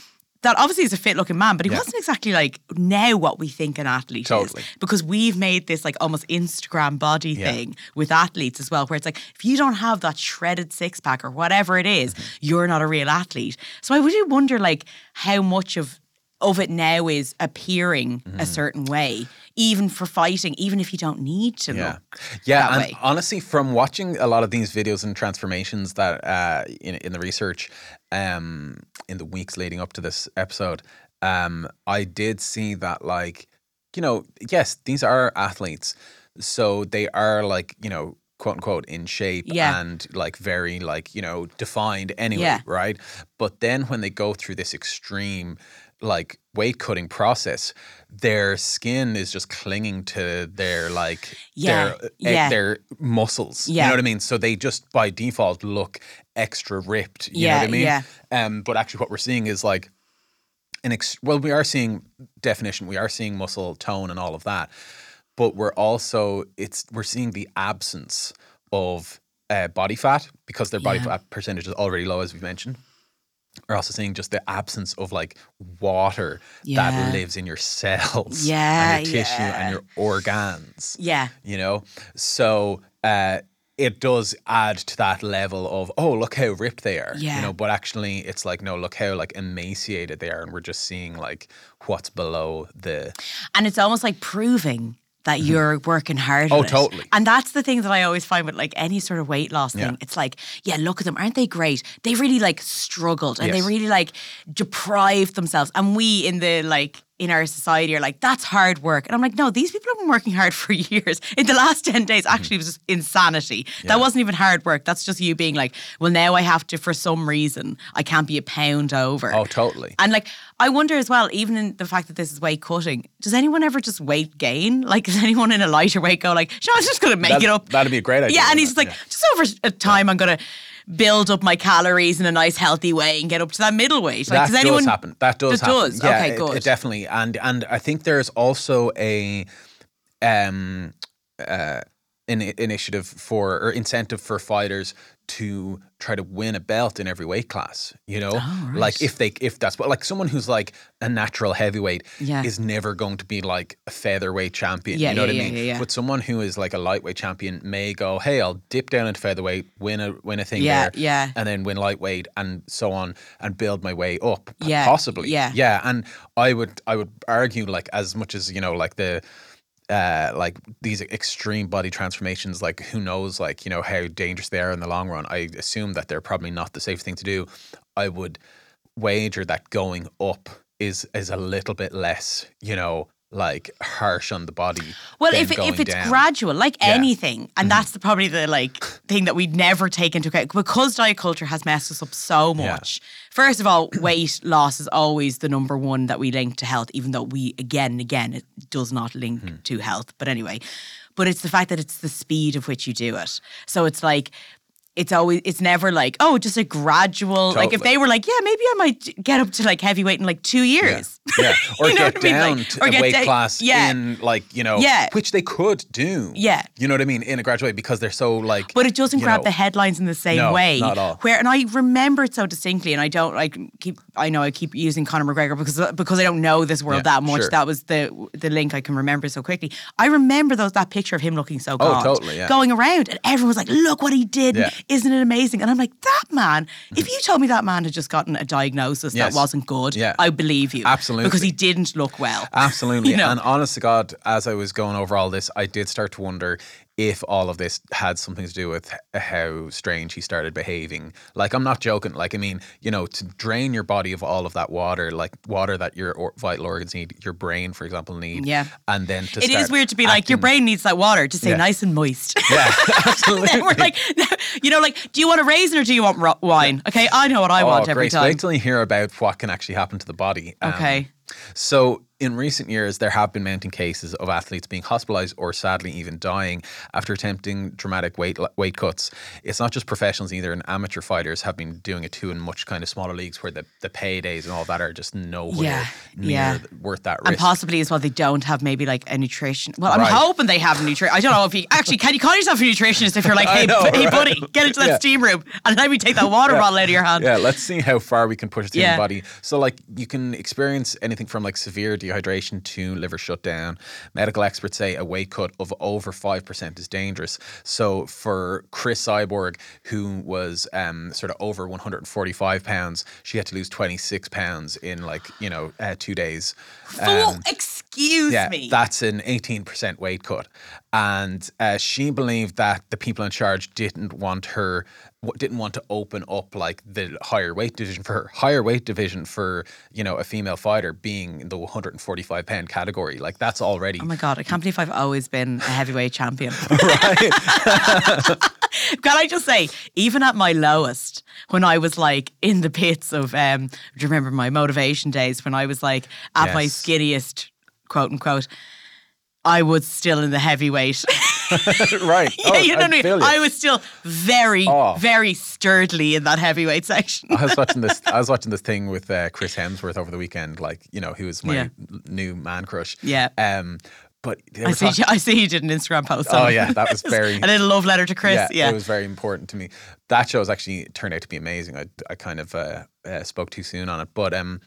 That obviously is a fit looking man, but he Yeah. wasn't exactly like now what we think an athlete Totally. is. Because we've made this like almost Instagram body Yeah. thing with athletes as well, where it's like if you don't have that shredded six pack or whatever it is, Mm-hmm. you're not a real athlete. So I would do wonder like how much of of it now is appearing Mm-hmm. a certain way, even for fighting, even if you don't need to Yeah, look. yeah, and way. honestly, from watching a lot of these videos and transformations that uh, in in the research, um, in the weeks leading up to this episode, um, I did see that like, you know, yes, these are athletes, so they are like, you know. "Quote unquote in shape Yeah. and like very like you know defined anyway, Yeah. right? But then when they go through this extreme like weight cutting process, their skin is just clinging to their like Yeah, their eh, yeah. their muscles. Yeah. You know what I mean? So they just by default look extra ripped. You know Yeah, what I mean? yeah. Um, but actually what we're seeing is like an ex- well, we are seeing definition, we are seeing muscle tone and all of that. But we're also it's we're seeing the absence of uh, body fat because their body Yeah. fat percentage is already low, as we mentioned. We're also seeing just the absence of like water Yeah. that lives in your cells, Yeah, and your tissue, yeah. and your organs Yeah. you know so uh it does add to that level of oh look how ripped they are Yeah. you know but actually it's like no look how like emaciated they are and we're just seeing like what's below the And it's almost like proving that mm-hmm. you're working hard. Oh, at it. totally. And that's the thing that I always find with like any sort of weight loss thing. Yeah. It's like, yeah, look at them. Aren't they great? They really like struggled and they really like deprived themselves. And we in the like, in our society are like, that's hard work. And I'm like, no, these people have been working hard for years. In the last 10 days, mm-hmm. actually, it was just insanity. That wasn't even hard work. That's just you being like, well, now I have to, for some reason, I can't be a pound over. oh totally And like, I wonder as well, even in the fact that this is weight cutting, does anyone ever just weight gain? Like, does anyone in a lighter weight go like, "Sure, I'm just going to make That- it up"? that'd be a great idea, Yeah, and he's it? like, Yeah. just over a time, I'm going to build up my calories in a nice, healthy way and get up to that middle weight. Like, that does anyone does happen. That does That happen. does? Yeah, Okay, it- good. It, definitely. And and I think there's also a um uh an initiative for or incentive for fighters to try to win a belt in every weight class. You know, Oh, right. like if they if that's what like someone who's like a natural heavyweight Yeah. is never going to be like a featherweight champion. Yeah, you know yeah, what I mean? But someone who is like a lightweight champion may go, hey, I'll dip down into featherweight, win a win a thing Yeah, there, yeah. and then win lightweight and so on and build my way up Yeah, possibly yeah. yeah and i would i would argue like as much as you know like the uh like these extreme body transformations like who knows like you know how dangerous they are in the long run. I assume that they're probably not the safe thing to do. I would wager that going up is is a little bit less you know like harsh on the body Well, if if it's down. gradual, like Yeah. Mm-hmm. anything, and that's the, probably the like thing that we never take into account because diet culture has messed us up so Yeah. much. First of all, weight loss is always the number one that we link to health, even though we again and again it does not link Hmm. to health. But anyway, but it's the fact that it's the speed of which you do it. So it's like. It's always, it's never like, oh, just a gradual. Like if they were like, yeah, maybe I might get up to like heavyweight in like two years. yeah or You know get what I mean? Like- to or a get weight down- class yeah. in like you know Yeah. which they could do Yeah. you know what i mean in a graduate way because they're so like But it doesn't grab know, the headlines in the same No, way. not at all. Where and I remember it so distinctly, and I don't like keep. I know I keep using Conor McGregor because because I don't know this world Yeah, that much. sure. That was the the link I can remember so quickly. I remember those that picture of him looking so Oh, gaunt, totally, yeah. going around, and everyone was like, "Look what he did! Yeah. Isn't it amazing?" And I'm like, "That man! If you told me that man had just gotten a diagnosis Yes. that wasn't good, Yeah. I believe you Absolutely. because he didn't look well. Absolutely. You know? And honest to God, as I was going over all this, I did start to wonder if all of this had something to do with how strange he started behaving. Like, I'm not joking. Like, I mean, you know, to drain your body of all of that water, like water that your or- vital organs need, your brain, for example, need. Yeah. And then to It is weird to be like, your brain needs that water to stay Yeah. nice and moist. Yeah, absolutely. then we're like, you know, like, do you want a raisin or do you want ro- wine? Okay, I know what I oh, want every time. Wait till you hear about what can actually happen to the body. Um, Okay. So In recent years, there have been mounting cases of athletes being hospitalized or sadly even dying after attempting dramatic weight weight cuts. It's not just professionals either, and amateur fighters have been doing it too in much kind of smaller leagues where the, the paydays and all that are just nowhere Yeah, near yeah. worth that risk. And possibly as well, they don't have maybe like a nutrition. Well, I'm Right. hoping they have a nutrition. I don't know if you actually can you call yourself a nutritionist if you're like, hey, know, hey, right? buddy, get into that Yeah. steam room and let me take that water bottle out of your hand. Yeah, let's see how far we can push it through Yeah. the body. So, like, you can experience anything from like severe dehydration to liver shutdown. Medical experts say a weight cut of over five percent is dangerous. So, for Cris Cyborg, who was um, sort of over 145 pounds, she had to lose 26 pounds in like you know uh, two days. Um, excuse yeah, me. that's an 18% weight cut. And uh, she believed that the people in charge didn't want her, didn't want to open up like the higher weight division for her. Higher weight division for, you know, a female fighter being in the 145 pound category. Like that's already. Oh my god, I can't believe I've always been a heavyweight champion. right. Can I just say, even at my lowest, when I was like in the pits of, um, do you remember my motivation days when I was like at my skinniest, quote unquote, I was still in the heavyweight. right. yeah, Oh, you know what I mean? I was still very, Oh. very sturdily in that heavyweight section. I was watching this. I was watching this thing with uh, Chris Hemsworth over the weekend. Like you know, he was my Yeah. new man crush. Yeah. Um, but I see, talk- I see you did an Instagram post. Oh yeah, that was very a little love letter to Chris. Yeah. it was very important to me. That show has actually turned out to be amazing. I, I kind of uh, uh, spoke too soon on it, but um,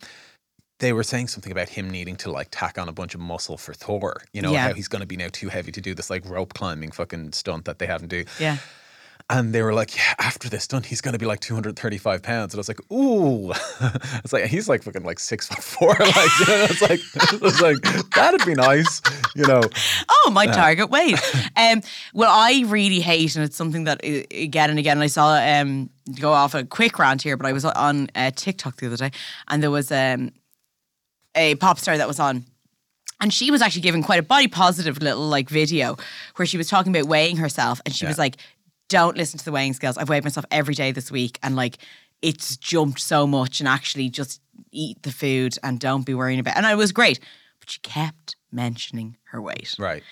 they were saying something about him needing to like tack on a bunch of muscle for Thor. You know Yeah. how he's going to be now too heavy to do this like rope climbing fucking stunt that they have him do. yeah. And they were like, yeah, after this stunt, he's going to be like 235 pounds. And I was like, ooh. it's like, he's like fucking like six foot four. Like, you know, it's like, it's like, that'd be nice, you know. Oh, my target weight. um, well, I really hate, and it's something that uh, again and again, and I saw um go off a quick rant here, but I was on uh, TikTok the other day, and there was um a pop star that was on. And she was actually giving quite a body positive little like video where she was talking about weighing herself, and she was like, "Don't listen to the weighing scales. I've weighed myself every day this week, and like it's jumped so much. And actually, just eat the food and don't be worrying about." it. And it was great, but she kept mentioning her weight Right.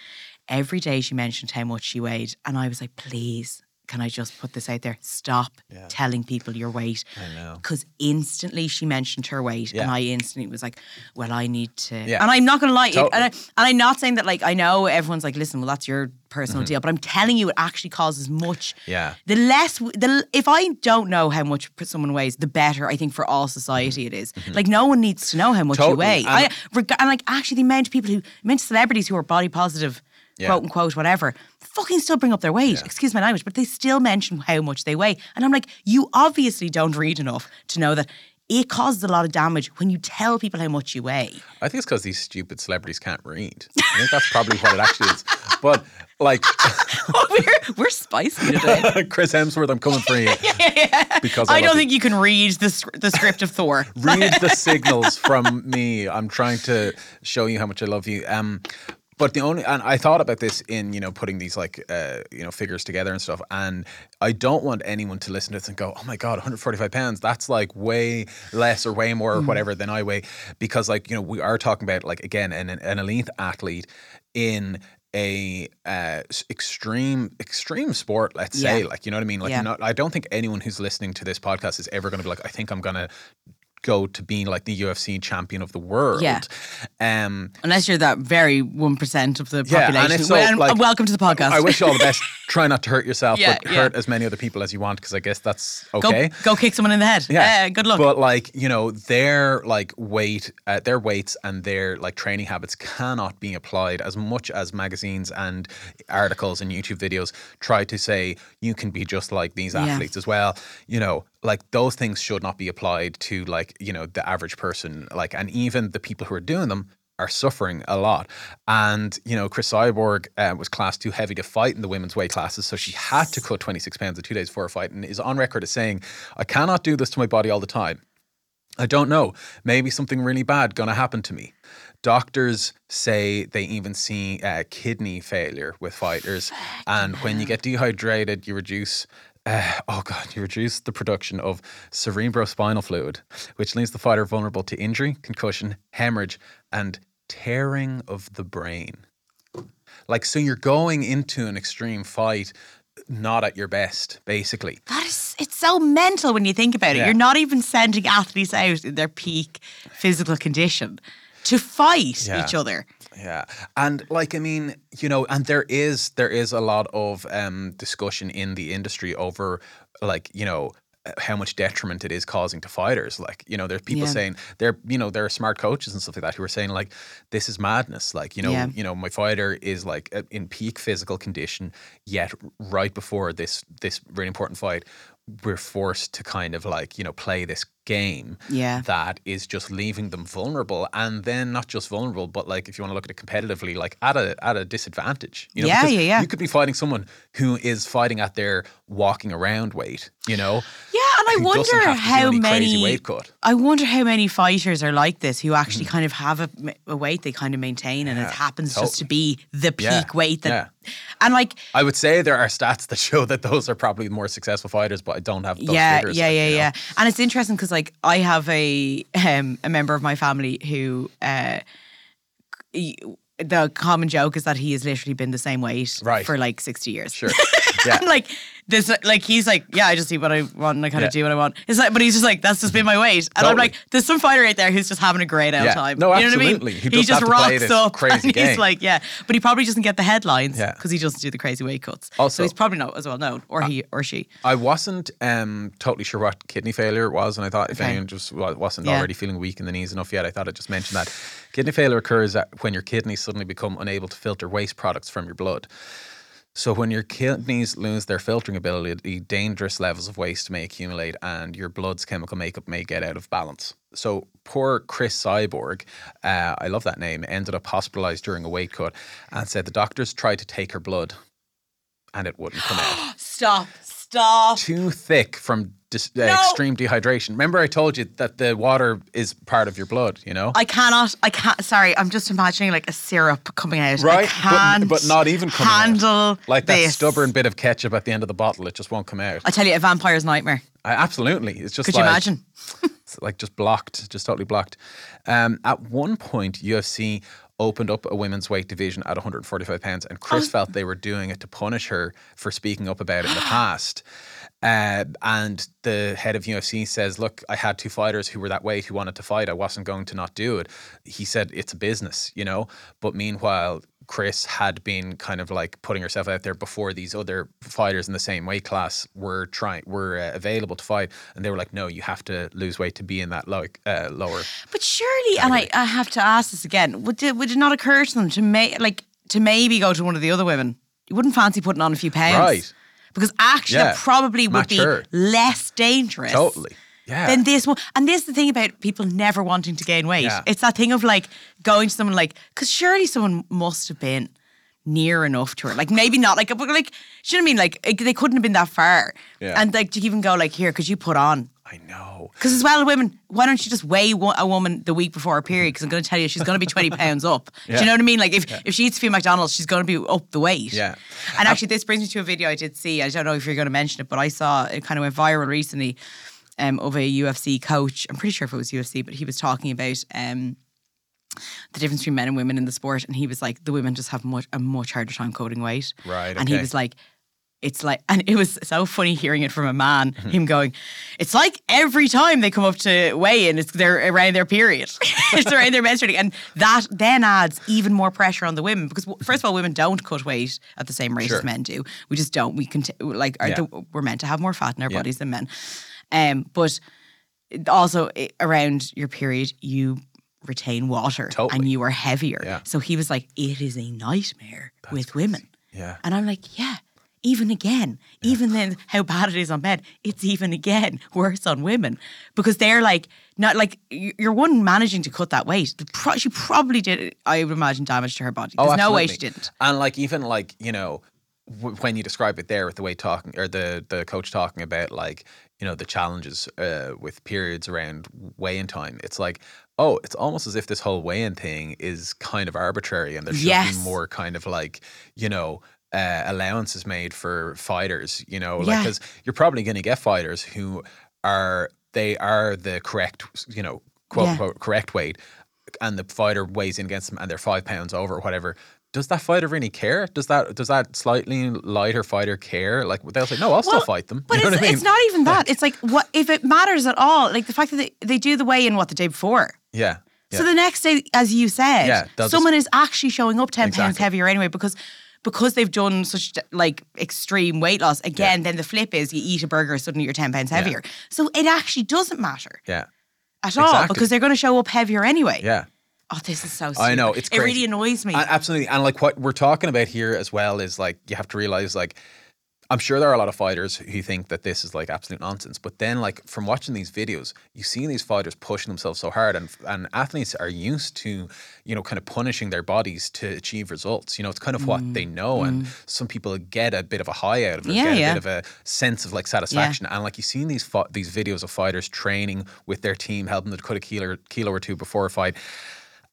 every day she mentioned how much she weighed. And I was like, please, can I just put this out there? Stop telling people your weight. I know. Because instantly she mentioned her weight. And I instantly was like, well, I need to. Yeah. And I'm not going to lie. it- Totally. and, I, and I'm not saying that, like, I know everyone's like, listen, well, that's your personal deal. But I'm telling you, it actually causes much. Mm-hmm. Yeah. The less, the if I don't know how much someone weighs, the better I think for all society it is. Like no one needs to know how much you Mm-hmm. Weigh. And- I, reg- and like actually the amount of people who, amount of celebrities who are body positive, Yeah. quote unquote, whatever, fucking still bring up their weight. Excuse my language, but they still mention how much they weigh. And I'm like, you obviously don't read enough to know that it causes a lot of damage when you tell people how much you weigh. I think it's because these stupid celebrities can't read. I think that's probably what it actually is. But like we're we're spicy today. Chris Hemsworth, I'm coming for you. Because I love don't think you can read the the script of Thor. read the signals from me. I'm trying to show you how much I love you. Um, but the only and I thought about this in you know putting these like uh, you know figures together and stuff, and I don't want anyone to listen to this and go, oh my god, 145 pounds. That's like way less or way more or whatever than I weigh, because like you know we are talking about like again an an elite athlete in a uh, extreme extreme sport let's say like you know what i mean like Yeah. not, i don't think anyone who's listening to this podcast is ever going to be like i think i'm going to go to being like the UFC champion of the world. Yeah. Um, Unless you're that very one percent of the population. Yeah, and so, Well, like, welcome to the podcast. I wish you all the best. Try not to hurt yourself, Yeah, but yeah. hurt as many other people as you want because I guess that's go, okay. go kick someone in the head. Yeah, good luck. But like you know, their like weight, uh, their weights and their like training habits cannot be applied as much as magazines and articles and YouTube videos try to say you can be just like these Yeah. athletes as well. You know, like those things should not be applied to like you know the average person. Like, and even the people who are doing them are suffering a lot. And, you know, Cris Cyborg uh, was classed too heavy to fight in the women's weight classes. So she had to cut 26 pounds in two days before a fight and is on record as saying, I cannot do this to my body all the time. I don't know. Maybe something really bad going to happen to me. Doctors say they even see uh, kidney failure with fighters. And when you get dehydrated, you reduce. Uh, oh God, you reduce the production of cerebrospinal fluid, which leaves the fighter vulnerable to injury, concussion, hemorrhage, and tearing of the brain. Like, so you're going into an extreme fight not at your best, basically. That is, it's so mental when you think about it. Yeah. You're not even sending athletes out in their peak physical condition to fight Yeah. each other. Yeah, and like I mean, you know, and there is there is a lot of um, discussion in the industry over like you know how much detriment it is causing to fighters. Like you know, there's people Yeah. saying they're you know there are smart coaches and stuff like that who are saying like this is madness. Like you know Yeah. you know my fighter is like in peak physical condition, yet right before this this really important fight. We're forced to kind of like, you know, play this game Yeah. that is just leaving them vulnerable and then not just vulnerable but like if you want to look at it competitively like at a at a disadvantage you know Yeah, yeah, yeah. you could be fighting someone who is fighting at their walking around weight you know Yeah, and I wonder have to do how many. weight cut I wonder how many fighters are like this who actually kind of have a, a weight they kind of maintain, and it Mm-hmm. Yeah, happens just to be the peak Yeah, weight that. yeah. And like, I would say there are stats that show that those are probably more successful fighters but I don't have those yeah, figures yeah, like, yeah, yeah. And it's interesting because like I have a um, a member of my family who uh, the common joke is that he has literally been the same weight Right. for like sixty years. sure yeah like this, like he's like, yeah, I just eat what I want and I kind Yeah. of do what I want. It's like, but he's just like, that's just been my weight, and I'm like, there's some fighter out there who's just having a great old Yeah. time. No, you know what I absolutely. mean? He does just have to play rocks up crazy and he's like, yeah, but he probably doesn't get the headlines because he doesn't do the crazy weight cuts. Also- so he's probably not as well known, or he or she. I wasn't um, totally sure what kidney failure was, and I thought if Okay. anyone just wasn't already feeling weak in the knees enough yet, I thought I'd just mention that. Kidney failure occurs when your kidneys suddenly become unable to filter waste products from your blood. So when your kidneys lose their filtering ability, dangerous levels of waste may accumulate, and your blood's chemical makeup may get out of balance. So poor Cris Cyborg, uh, I love that name, ended up hospitalized during a weight cut, and said the doctors tried to take her blood, and it wouldn't come out Stop! Stop! too thick from dis- No. extreme dehydration. Remember, I told you that the water is part of your blood. You know, I cannot. I can't. Sorry, I'm just imagining like a syrup coming out. Right? but, but not even coming out. handle like that this. stubborn bit of ketchup at the end of the bottle. It just won't come out. I tell you, a vampire's nightmare. I, absolutely, it's just Could like, you imagine? It's like just blocked, just totally blocked. Um, at one point, UFC opened up a women's weight division at 145 pounds, and Oh. Cris felt they were doing it to punish her for speaking up about it in the past. Uh, and the head of UFC says, "Look, I had two fighters who were that weight who wanted to fight. I wasn't going to not do it." He said, "It's a business, you know." But meanwhile, Cris had been kind of like putting herself out there before these other fighters in the same weight class were trying were uh, available to fight, and they were like, "No, you have to lose weight to be in that like uh, lower." But surely, and I, I have to ask this again: would it, would it not occur to them to may, like to maybe go to one of the other women? You wouldn't fancy putting on a few pounds, Right. Because actually, Yeah. probably would Match be less dangerous. Totally. Yeah. Than this one, and this is the thing about people never wanting to gain weight. Yeah. It's that thing of like going to someone like, because surely someone must have been near enough to her. Like maybe not, like, but like, you know what I mean? Like, like, they couldn't have been that far. Yeah. And like to even go like, here, could you put on? I know. Because as well, women, why don't you just weigh a woman the week before her period? Because I'm going to tell you, she's going to be 20 pounds up. Do you know what I mean? Like if, if she eats a few McDonald's, she's going to be up the weight. Yeah. And actually, this brings me to a video I did see. I don't know if you're going to mention it, but I saw it kind of went viral recently um, of a UFC coach. I'm pretty sure if it was UFC, but he was talking about um, the difference between men and women in the sport, and he was like, the women just have much a much harder time cutting weight. Right, And he was like. It's like, and it was so funny hearing it from a man. Mm-hmm. Him going, "It's like every time they come up to weigh in, it's they're around their period, it's around their menstruating, and that then adds even more pressure on the women because first of all, women don't cut weight at the same rate Sure. as men do. We just don't. We can like are Yeah. the, we're meant to have more fat in our Yeah. bodies than men, um, but also i- around your period, you retain water Totally. and you are heavier. Yeah. So he was like, it is a nightmare with women. Yeah. And I'm like, yeah, even again, even then, how bad it is on men, it's even again worse on women because they're like, not like you're one managing to cut that weight. Pro- she probably did, I would imagine, damage to her body. There's no way she didn't. And like even like you know w- when you describe it there with the way talking or the the coach talking about like you know the challenges uh, with periods around weigh-in time, it's like oh, it's almost as if this whole weigh-in thing is kind of arbitrary and there should Yes. be more kind of like you know. Uh, allowances made for fighters, you know, like Yeah. because you're probably going to get fighters who are they are the correct, you know, quote Yeah. unquote correct weight, and the fighter weighs in against them and they're five pounds over or whatever. Does that fighter really care? Does that does that slightly lighter fighter care? Like they'll say, no, I'll still fight them. But you know it's, what I mean? it's not even that. It's like what if it matters at all? Like the fact that they, they do the weigh in what the day before. yeah. yeah. So the next day, as you said, Yeah, someone is actually showing up ten pounds heavier anyway because because they've done such like extreme weight loss. Again, then the flip is you eat a burger, suddenly you're ten pounds heavier. So it actually doesn't matter yeah. at all Exactly. because they're going to show up heavier anyway. Yeah. Oh, this is so. Stupid. I know it's It really annoys me. Absolutely, and like what we're talking about here as well is like you have to realize like. I'm sure there are a lot of fighters who think that this is like absolute nonsense, but then like from watching these videos, you see these fighters pushing themselves so hard, and and athletes are used to, you know, kind of punishing their bodies to achieve results. You know, it's kind of what they know, and some people get a bit of a high out of it, Mm. Yeah, get a yeah. bit of a sense of like satisfaction, and like you see in these fi- these videos of fighters training with their team, helping them to cut a kilo kilo or two before a fight,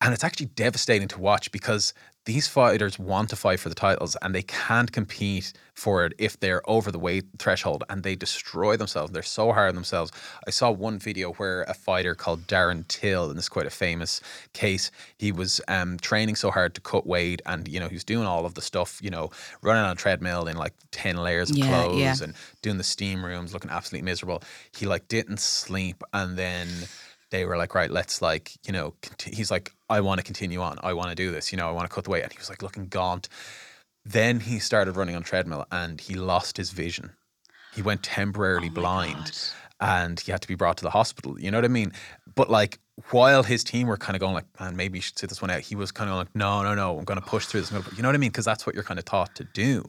and it's actually devastating to watch because these fighters want to fight for the titles and they can't compete for it if they're over the weight threshold and they destroy themselves. They're so hard on themselves. I saw one video where a fighter called Darren Till, and this is quite a famous case, he was um, training so hard to cut weight and, you know, he was doing all of the stuff, you know, running on a treadmill in like 10 layers of Yeah, clothes yeah. and doing the steam rooms, looking absolutely miserable. He like didn't sleep and then they were like, right, let's like, you know, conti- he's like, I want to continue on. I want to do this. You know, I want to cut the weight. And he was like looking gaunt. Then he started running on treadmill and he lost his vision. He went temporarily oh blind and he had to be brought to the hospital. You know what I mean? But like, while his team were kind of going like, man, maybe you should sit this one out, he was kind of like, no, no, no, I'm going to push through this. You know what I mean? Because that's what you're kind of taught to do.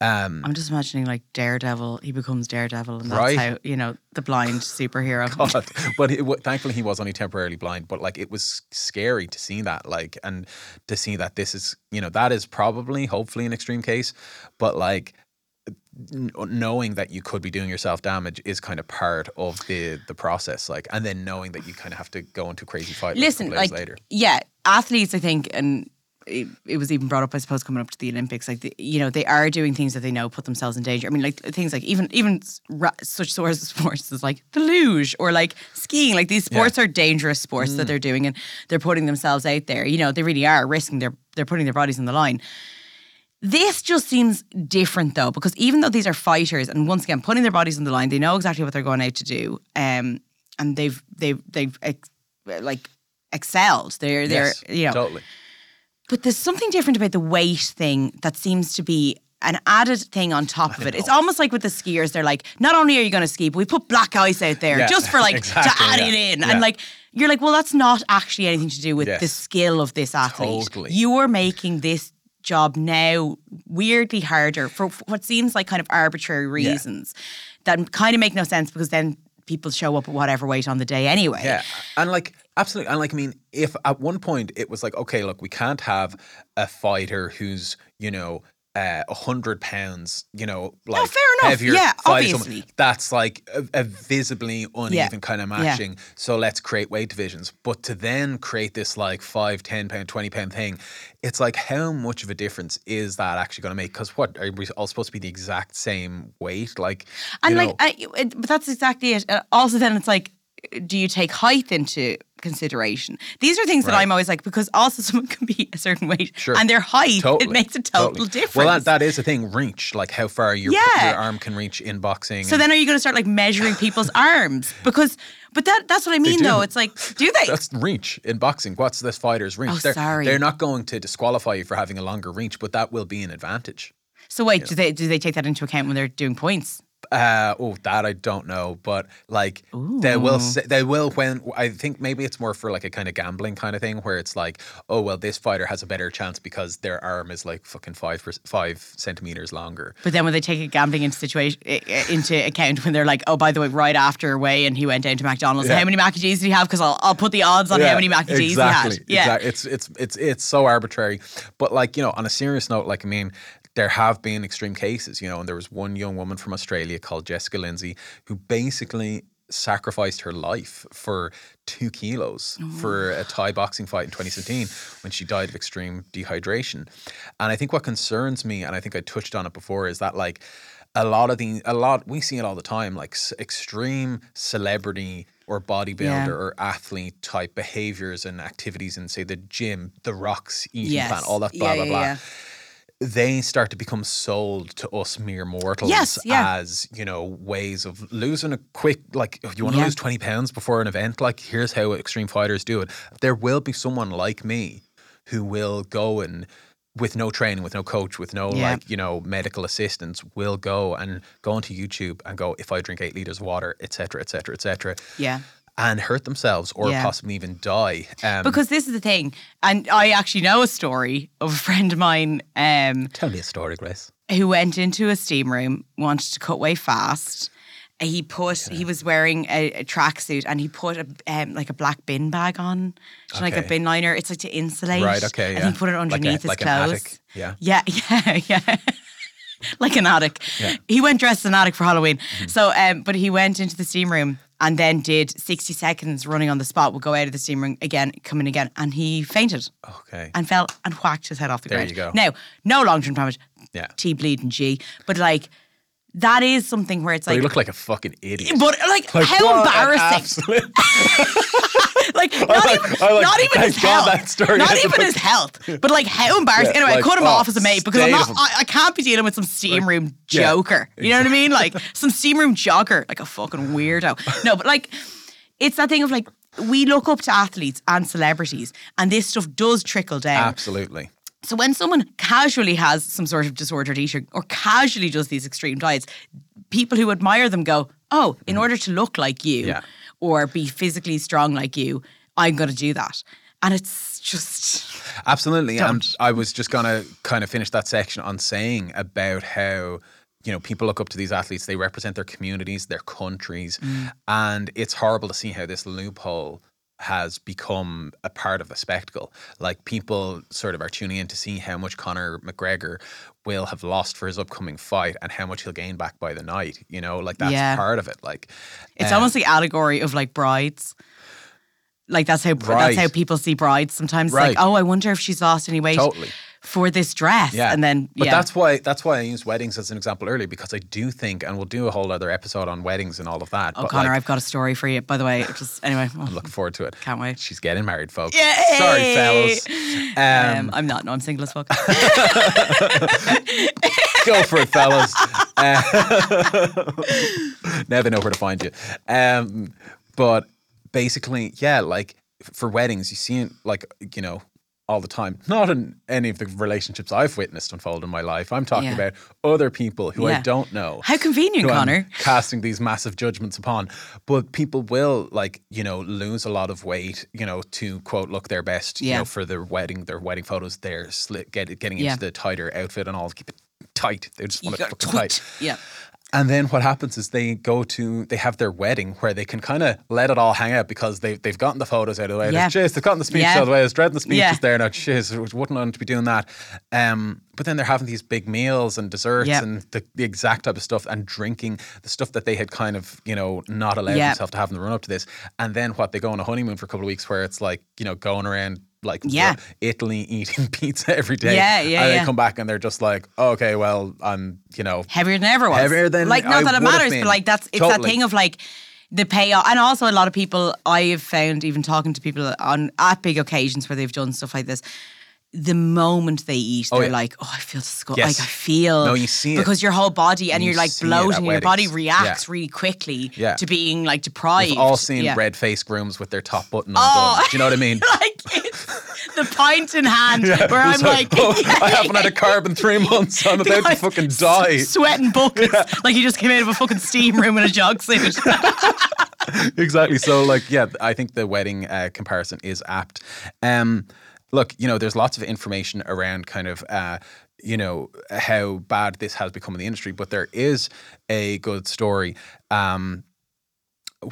Um, I'm just imagining like Daredevil. He becomes Daredevil, and that's Right. how you know the blind superhero. God. But it, wa- thankfully, he was only temporarily blind. But like, it was scary to see that, like, and to see that this is, you know, that is probably, hopefully, an extreme case. But like, knowing that you could be doing yourself damage is kind of part of the the process. Like, and then knowing that you kind of have to go into crazy fight. Listen, like later. yeah, athletes. I think, and it, it was even brought up, I suppose, coming up to the Olympics. Like, the, you know, they are doing things that they know put themselves in danger. I mean, like things like even even ra- such sorts of sports as like the luge or like skiing. Like these sports are dangerous sports Mm. that they're doing, and they're putting themselves out there. You know, they really are risking their they're putting their bodies on the line. This just seems different though, because even though these are fighters, and once again putting their bodies on the line, they know exactly what they're going out to do, um, and they've they've they've ex- like excelled. They're they're Yes, you know, totally. But there's something different about the weight thing that seems to be an added thing on top of it. It's almost like with the skiers, they're like, not only are you going to ski, but we put black ice out there Yeah, just for like to add yeah, it in. yeah. And like, you're like, well, that's not actually anything to do with the skill of this athlete. Totally. You're making this job now weirdly harder for what seems like kind of arbitrary reasons that kind of make no sense because then people show up at whatever weight on the day anyway. Yeah, and like absolutely, and like I mean, if at one point it was like, okay, look, we can't have a fighter who's you know uh, a hundred pounds, you know, like fair enough. heavier Yeah, fighting someone, that's like a, a visibly uneven kind of Yeah. matching. So let's create weight divisions, but to then create this like five, ten pound, twenty pound thing, it's like how much of a difference is that actually going to make? Because what are we all supposed to be the exact same weight? Like, And like, I, it, but that's exactly it. Uh, also, then it's like, do you take height into consideration? These are things that I'm always like, because also someone can be a certain weight, Sure. and their height it makes a total totally. difference. Well, that, that is a thing. Reach, like how far your Yeah. your arm can reach in boxing. so and- then, are you going to start like measuring people's arms? Because, but that that's what I mean, though. It's like, do they? that's reach in boxing. What's this fighter's reach? Oh, they're, sorry. They're not going to disqualify you for having a longer reach, but that will be an advantage. So wait, do they do they take that into account when they're doing points? Uh, oh, that I don't know, but like they will say, they will when I think maybe it's more for like a kind of gambling kind of thing where it's like, oh well, this fighter has a better chance because their arm is like fucking five five centimeters longer. But then when they take a gambling into situation into account, when they're like, oh, by the way, right after weigh and he went down to McDonald's. Yeah. How many mac and cheese did he have? Because I'll, I'll put the odds on how many mac and cheese exactly, he had. Yeah. exactly. It's it's it's it's so arbitrary. But like you know, on a serious note, like I mean, there have been extreme cases. You know, and there was one young woman from Australia called Jessica Lindsay who basically sacrificed her life for two kilos for oh. a Thai boxing fight in 2017 when she died of extreme dehydration. And I think what concerns me, and I think I touched on it before, is that like a lot of the a lot we see it all the time, like s- extreme celebrity or bodybuilder Yeah. or athlete type behaviors and activities in say the gym, the Rock's eating Yes. plan, all that blah Yeah, blah yeah, blah. They start to become sold to us mere mortals Yes, yeah. as, you know, ways of losing a quick like if you want to Yeah. lose 20 pounds before an event, like here's how extreme fighters do it. There will be someone like me who will go and with no training, with no coach, with no Yeah. like, you know, medical assistance, will go and go onto YouTube and go, if I drink eight liters of water, et cetera, et cetera, et cetera, Yeah. And hurt themselves or Yeah. possibly even die. Um, Because this is the thing, and I actually know a story of a friend of mine um, tell me a story, Grace. who went into a steam room, wanted to cut way fast. He put, he was wearing a, a tracksuit and he put a um, like a black bin bag on, so like a bin liner. It's like to insulate. Right, okay, And yeah. he put it Like a- underneath his like clothes. yeah. Yeah, yeah, yeah. like an attic. Yeah. Mm-hmm. He went dressed as an attic for Halloween. So, um, but he went into the steam room and then did 60 seconds running on the spot, would go out of the steam room again, come in again, and he fainted Okay. and fell and whacked his head off the There ground. you go. Now, no long term damage. Yeah. T bleeding G. But like, that is something where it's But like, you look like a fucking idiot. but like, Like, how embarrassing. like, not like- even, like- not even his health. not even his health. But like, how embarrassing. Yeah, anyway, I cut him oh, off as a mate because I'm not. I, I can't be dealing with some steam room yeah, joker. You know what I mean? Like, some steam room jogger, like a fucking weirdo. No, but like, it's that thing of like, we look up to athletes and celebrities, and this stuff does trickle down. Absolutely. So when someone casually has some sort of disordered eating or casually does these extreme diets, people who admire them go, "Oh, in order to look like you. Yeah. or be physically strong like you, I'm going to do that." And it's just Absolutely. And Don't. I was just going to kind of finish that section on saying about how, you know, people look up to these athletes, they represent their communities, their countries. Mm. And it's horrible to see how this loophole has become a part of the spectacle. Like people sort of are tuning in to see how much Conor McGregor will have lost for his upcoming fight and how much he'll gain back by the night. You know, like that's Yeah. part of it. Like it's um, almost like allegory of like brides. Like that's how Right. that's how people see brides sometimes. Right. Like, oh, I wonder if she's lost any weight Totally. For this dress. Yeah, And then but yeah. that's why that's why I used weddings as an example earlier because I do think, and we'll do a whole other episode on weddings and all of that. Oh, but Conor, like, I've got a story for you. By the way, just anyway. I'm looking forward to it. Can't wait. She's getting married, folks. Yay! Sorry, fellas. Um, Um, I'm not. No, I'm single as fuck. go for it, fellas. Uh, never know where to find you. Um, but basically, yeah, like for weddings, you see like you know all the time. Not in any of the relationships I've witnessed unfold in my life. I'm talking Yeah. about other people who I don't know. How convenient, who I'm Conor. casting these massive judgments upon. But people will like, you know, lose a lot of weight, you know, to quote look their best, you Yeah. know, for their wedding, their wedding photos, they're sli- get, getting Yeah. into the tighter outfit and all keep it tight. They just want it got fucking tight. Yeah. And then what happens is they go to they have their wedding where they can kind of let it all hang out because they've they've gotten the photos out of the way. Yeah. Jeez, they've gotten the speech Yeah. out of the way. There's dreading the speech Yeah. there now. Jeez, wouldn't want to be doing that. Um, but then they're having these big meals and desserts Yeah. and the, the exact type of stuff and drinking the stuff that they had kind of you know not allowed Yeah. themselves to have in the run up to this. And then what they go on a honeymoon for a couple of weeks where it's like you know going around. Like Yeah. Italy eating pizza every day. Yeah, yeah, And they come back and they're just like, okay, well, I'm, you know, Heavier than ever was. Heavier than like not I that it matters, but like that's it's that thing of like the payoff, and also a lot of people I have found even talking to people on at big occasions where they've done stuff like this. The moment they eat, Oh, they're yeah. like, "Oh, I feel disgusting. Yes. Like I feel." No, you see it. because your whole body and You you're like bloating, your body reacts Yeah. really quickly Yeah. to being like deprived. We've all seen red faced grooms with their top button Oh. Do you know what I mean? like the pint in hand where I'm It's like, oh, I haven't had a carb in three months. I'm about to fucking die. sweating buckets, like you just came out of a fucking steam room in a jog suit. exactly. So, like, yeah, I think the wedding uh, comparison is apt. Um, look, you know, there's lots of information around kind of. Uh, you know how bad this has become in the industry, but there is a good story um,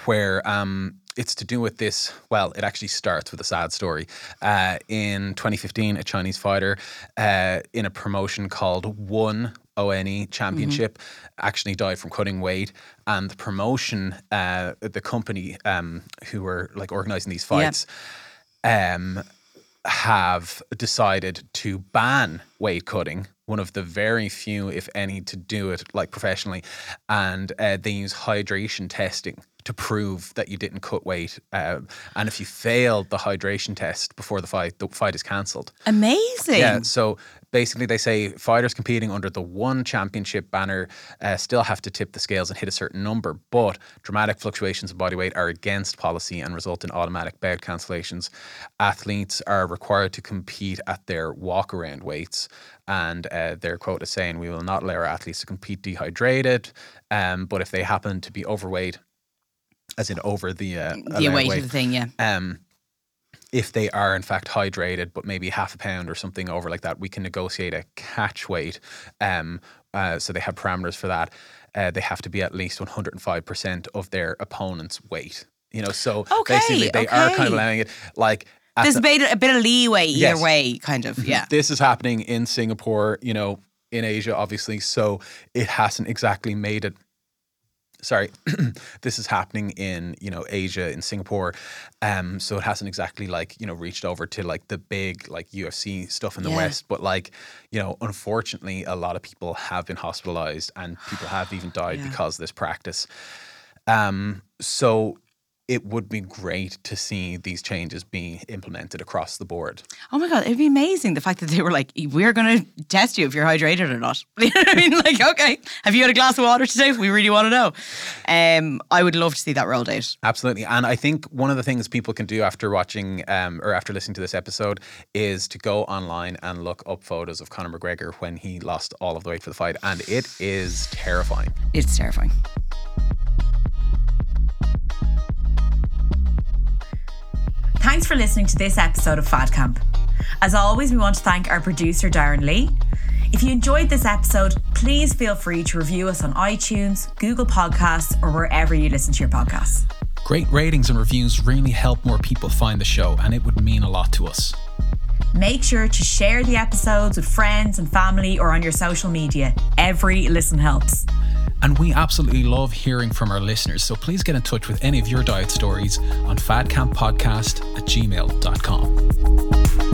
where um, it's to do with this. Well, it actually starts with a sad story. Uh, in 2015, a Chinese fighter uh, in a promotion called One ONE Championship actually died from cutting weight, and the promotion, uh, the company um, who were like organizing these Yeah. fights. Um, have decided to ban weight cutting, one of the very few, if any, to do it like professionally. And uh, they use hydration testing to prove that you didn't cut weight. Uh, and if you fail the hydration test before the fight, the fight is cancelled. Amazing. Yeah. So basically, they say fighters competing under the one championship banner uh, still have to tip the scales and hit a certain number, but dramatic fluctuations in body weight are against policy and result in automatic bout cancellations. Athletes are required to compete at their walk around weights. And uh, their quote is saying, We will not allow our athletes to compete dehydrated, um, but if they happen to be overweight, as in over the uh, The allowed weight of the thing, yeah. um, if they are in fact hydrated, but maybe half a pound or something over like that, we can negotiate a catch weight. Um, uh, so they have parameters for that. Uh, they have to be at least 105% of their opponent's weight. You know, so Okay, basically they are kind of allowing it like. There's the- a bit, a bit of leeway either Yes. way, kind of. Yeah. this is happening in Singapore, you know, in Asia, obviously. So it hasn't exactly made it. Sorry, this is happening in you know Asia in Singapore, um. So it hasn't exactly like you know reached over to like the big like UFC stuff in the Yeah. West, but like you know, unfortunately, a lot of people have been hospitalized and people have even died Yeah. because of this practice. Um. So it would be great to see these changes being implemented across the board. Oh my god, it'd be amazing the fact that they were like, "We're going to test you if you're hydrated or not." You know what I mean? Like, okay, have you had a glass of water today? We really want to know. Um, I would love to see that rolled out. Absolutely. And I think one of the things people can do after watching um, or after listening to this episode is to go online and look up photos of Conor McGregor when he lost all of the weight for the fight. And it is terrifying. It's terrifying. Thanks for listening to this episode of Fad Camp. As always, we want to thank our producer, Darren Lee. If you enjoyed this episode, please feel free to review us on iTunes, Google Podcasts, or wherever you listen to your podcasts. Great ratings and reviews really help more people find the show, and it would mean a lot to us. Make sure to share the episodes with friends and family or on your social media. Every listen helps. And we absolutely love hearing from our listeners, so please get in touch with any of your diet stories on fadcamppodcast at gmail.com.